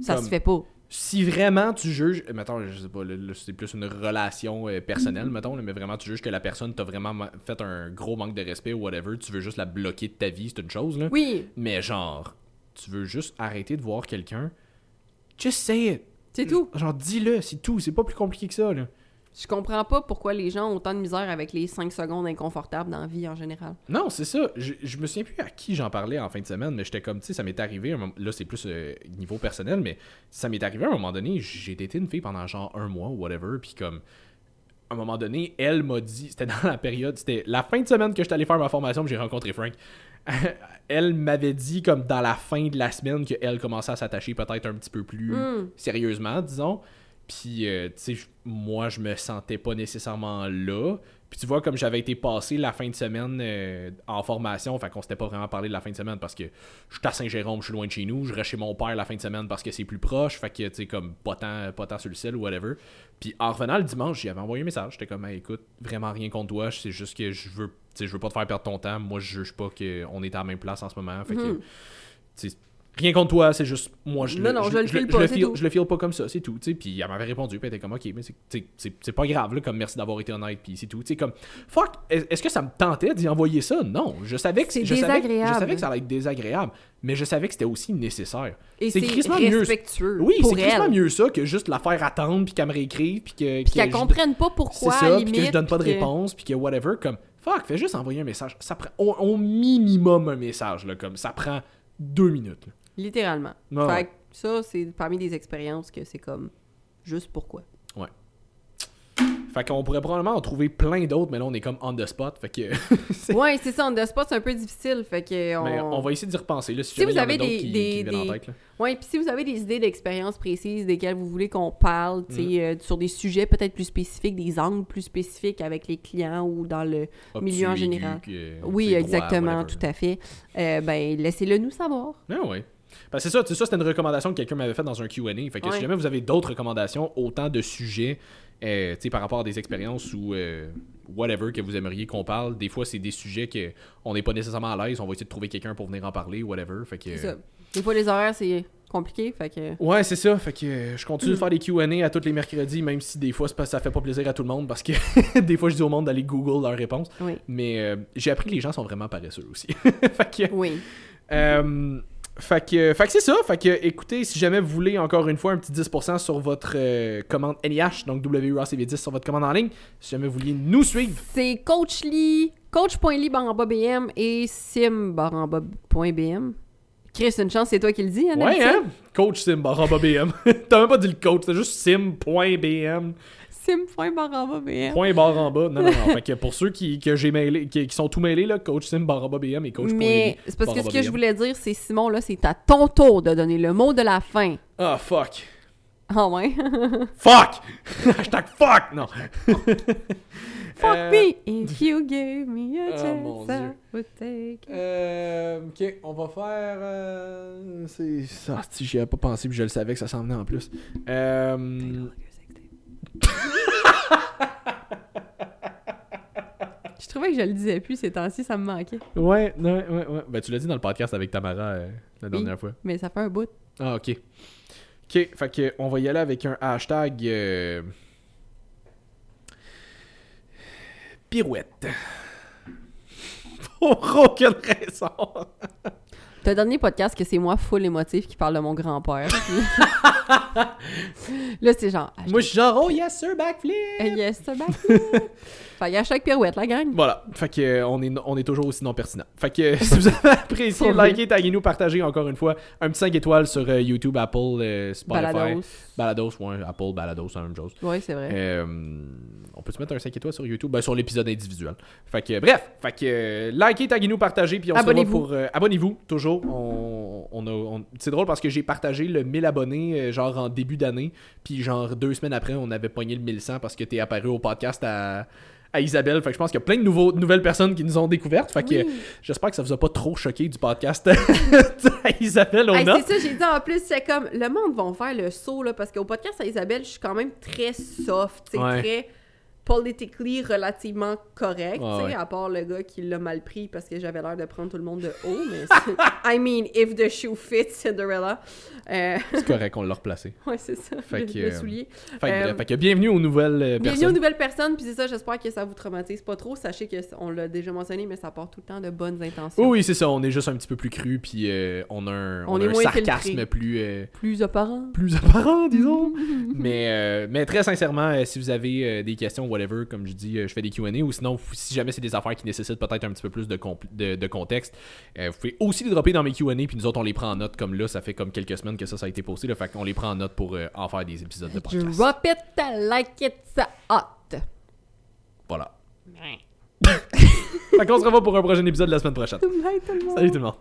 ça Comme- se fait pas. Si vraiment tu juges, euh, mettons, je sais pas, c'est plus une relation euh, personnelle, mettons, là, mais vraiment tu juges que la personne t'a vraiment fait un gros manque de respect ou whatever, tu veux juste la bloquer de ta vie, c'est une chose, là. Oui, Mais genre, tu veux juste arrêter de voir quelqu'un, just say it. c'est tout. Genre, dis-le, c'est tout, c'est pas plus compliqué que ça, là. Je comprends pas pourquoi les gens ont autant de misère avec les 5 secondes inconfortables dans la vie en général. Non, c'est ça. Je, je me souviens plus à qui j'en parlais en fin de semaine, mais j'étais comme, tu sais, ça m'est arrivé, là c'est plus euh, niveau personnel, mais ça m'est arrivé à un moment donné, j'ai daté une fille pendant genre un mois ou whatever, puis comme, à un moment donné, elle m'a dit, c'était dans la période, c'était la fin de semaine que j'étais allé faire ma formation, j'ai rencontré Frank. elle m'avait dit, comme dans la fin de la semaine, qu'elle commençait à s'attacher peut-être un petit peu plus Hmm. sérieusement, disons. Puis, euh, tu sais, moi, je me sentais pas nécessairement là. Puis, tu vois, comme j'avais été passé la fin de semaine euh, en formation, fait qu'on s'était pas vraiment parlé de la fin de semaine parce que je suis à Saint-Jérôme, je suis loin de chez nous. Je reste chez mon père la fin de semaine parce que c'est plus proche. Fait que, tu sais, comme pas tant, pas tant sur le ciel ou whatever. Puis, en revenant le dimanche, j'y avais envoyé un message. J'étais comme, Hey, écoute, vraiment rien contre toi. C'est juste que je veux, tu sais, je veux pas te faire perdre ton temps. Moi, je juge pas qu'on est à la même place en ce moment. Fait que, Mhm. tu sais, Rien contre toi, c'est juste moi je Non, le, non, je le feel je pas, le c'est feel- tout. je le feel pas comme ça, c'est tout. Puis elle m'avait répondu, puis elle était comme OK, mais c'est- c'est c'est pas grave là, comme merci d'avoir été honnête, puis c'est tout, tu sais comme fuck, est- est-ce que ça me tentait d'y envoyer ça? Non, je savais que C'est je savais, désagréable. je savais que ça allait être désagréable, mais je savais que c'était aussi nécessaire. Et C'est c'est crissement mieux. respectueux Oui, c'est elle. mieux ça que juste la faire attendre puis qu'elle me réécrive puis que Puis qu'elle que je- comprenne pas c'est pourquoi, ça, puis que je donne pas de réponse, puis que whatever, comme fuck, fais juste envoyer un message. Ça prend au, au minimum un message là, comme ça prend deux minutes. là. Littéralement. Ouais, fait ouais. que ça, c'est parmi des expériences que c'est comme juste pourquoi. Fait qu'on pourrait probablement en trouver plein d'autres, mais là on est comme on the spot. Fait que. ouais, c'est ça, on the spot, c'est un peu difficile. Fait que on... Mais on va essayer d'y repenser là, si, vous avez des- qui, des- qui viennent en des- tête. Là. Ouais, puis si vous avez des idées d'expériences précises desquelles vous voulez qu'on parle, tu sais, Mm. euh, sur des sujets peut-être plus spécifiques, des angles plus spécifiques avec les clients ou dans le milieu en général. euh, Oui, droit, exactement, tout à fait. Euh, ben, laissez-le nous savoir. Ah ouais. Ben, c'est ça, c'est ça, c'était une recommandation que quelqu'un m'avait faite dans un Q&A. Fait que Ouais. si jamais vous avez d'autres recommandations, autant de sujets, euh, tu sais, par rapport à des expériences ou euh, whatever que vous aimeriez qu'on parle, des fois c'est des sujets que on n'est pas nécessairement à l'aise, on va essayer de trouver quelqu'un pour venir en parler, whatever. Fait que C'est ça. Des fois, les horaires, c'est compliqué, fait que... Ouais, c'est ça. Fait que euh, je continue Mm. de faire des Q&A à tous les mercredis, même si des fois ça fait pas plaisir à tout le monde parce que des fois je dis au monde d'aller Google leurs réponses. Oui. Mais euh, j'ai appris que les gens sont vraiment paresseux aussi. fait que, Oui. euh, fait que, fait que c'est ça. Fait que écoutez, si jamais vous voulez encore une fois un petit 10% sur votre euh, commande NIH, donc WUACV10 sur votre commande en ligne, si jamais vous vouliez nous suivre, C'est Coach Lee, coach.ly BM et sim barre en bas point BM. Chris, une chance, c'est toi qui le dis, hein, ouais, hein? Coach Sim BM. T'as même pas dit le coach, c'est juste sim.bm. Sim point barre en bas BM. Point barre en bas. Non, non, non. fait que pour ceux qui, que j'ai mêlé, qui, qui sont tout mêlés, là, coach sim barra BM et coach Mais c'est parce que ce que je voulais dire, c'est Simon, là, c'est à ton tour de donner le mot de la fin. Ah, fuck. Ah ouais? Fuck! Hashtag fuck! Non. Fuck Euh, me if you gave me a Oh, chance mon I would take it. Euh, ok, on va faire. Euh, c'est ça. si j'y avais pas pensé, puis je le savais que ça s'en venait en plus. Euh, Je trouvais que je le disais plus ces temps-ci, ça me manquait. ouais, ouais, ouais, ouais. Ben, tu l'as dit dans le podcast avec Tamara euh, la dernière fois. Mais ça fait un bout. Ah, ok. Ok, fait que on va y aller avec un hashtag. euh, Pirouette. Pour aucune raison. T'as dernier podcast que c'est moi full émotif qui parle de mon grand-père. là, c'est genre. ah, Moi, je suis genre, oh yes, sir, backflip! je- Yes, c'est back. Fait y a chaque pirouette, la gang. Voilà. Fait que euh, on est, on est toujours aussi non pertinent. Fait que euh, si vous avez apprécié, likez, taguez-nous, partagez encore une fois. Un petit 5 étoiles sur euh, YouTube, Apple, euh, Spotify. Balados. Balados, ouais, Apple, Balados, c'est la même chose. Oui, c'est vrai. On peut se mettre un 5 étoiles sur YouTube? Ben, sur l'épisode individuel. Fait que, bref, fait que, likez, taguez-nous, partagez, puis on se revoit pour... Abonnez-vous, toujours. On, on a, on- c'est drôle parce que j'ai partagé le 1000 abonnés, genre en début d'année, puis genre deux semaines après, on avait pogné le 1100 parce que t'es apparu au podcast à... à Isabelle, fait que je pense qu'il y a plein de nouveaux, de nouvelles personnes qui nous ont découvertes. Fait que Oui. j'espère que ça vous a pas trop choqué du podcast à Isabelle au Hey, c'est ça, j'ai dit en plus, c'est comme le monde va faire le saut là, parce qu'au podcast à Isabelle, je suis quand même très soft, Ouais. très politically relativement correct, Ouais, tu sais, ouais. à part le gars qui l'a mal pris parce que j'avais l'air de prendre tout le monde de haut, mais I mean, if the shoe fits, Cinderella. Euh, C'est correct, on l'a replacé. ouais, c'est ça, Fait le, que, le euh, soulier. Fait que, Euh, bref, fait que bienvenue aux nouvelles euh, Bienvenue aux personnes. nouvelles personnes, puis c'est ça, j'espère que ça vous traumatise pas trop. Sachez que c- on l'a déjà mentionné, mais ça part tout le temps de bonnes intentions. Oui, oui, c'est ça. On est juste un petit peu plus cru, puis euh, on a un, On on a est un moins sarcasme filtré. plus, Plus apparent. plus apparent, disons. mais, mais très sincèrement, si vous avez des questions, whatever, comme je dis, euh, je fais des Q&A, ou sinon, si jamais c'est des affaires qui nécessitent peut-être un petit peu plus de, de, de contexte, euh, vous pouvez aussi les dropper dans mes Q&A, puis nous autres, on les prend en note, comme là, ça fait comme quelques semaines que ça, ça a été posté, là, fait qu'on les prend en note pour euh, en faire des épisodes de podcast. Drop it like it's hot. Voilà. fait qu'on se revoit pour un prochain épisode la semaine prochaine. Bye tout le monde. Salut tout le monde.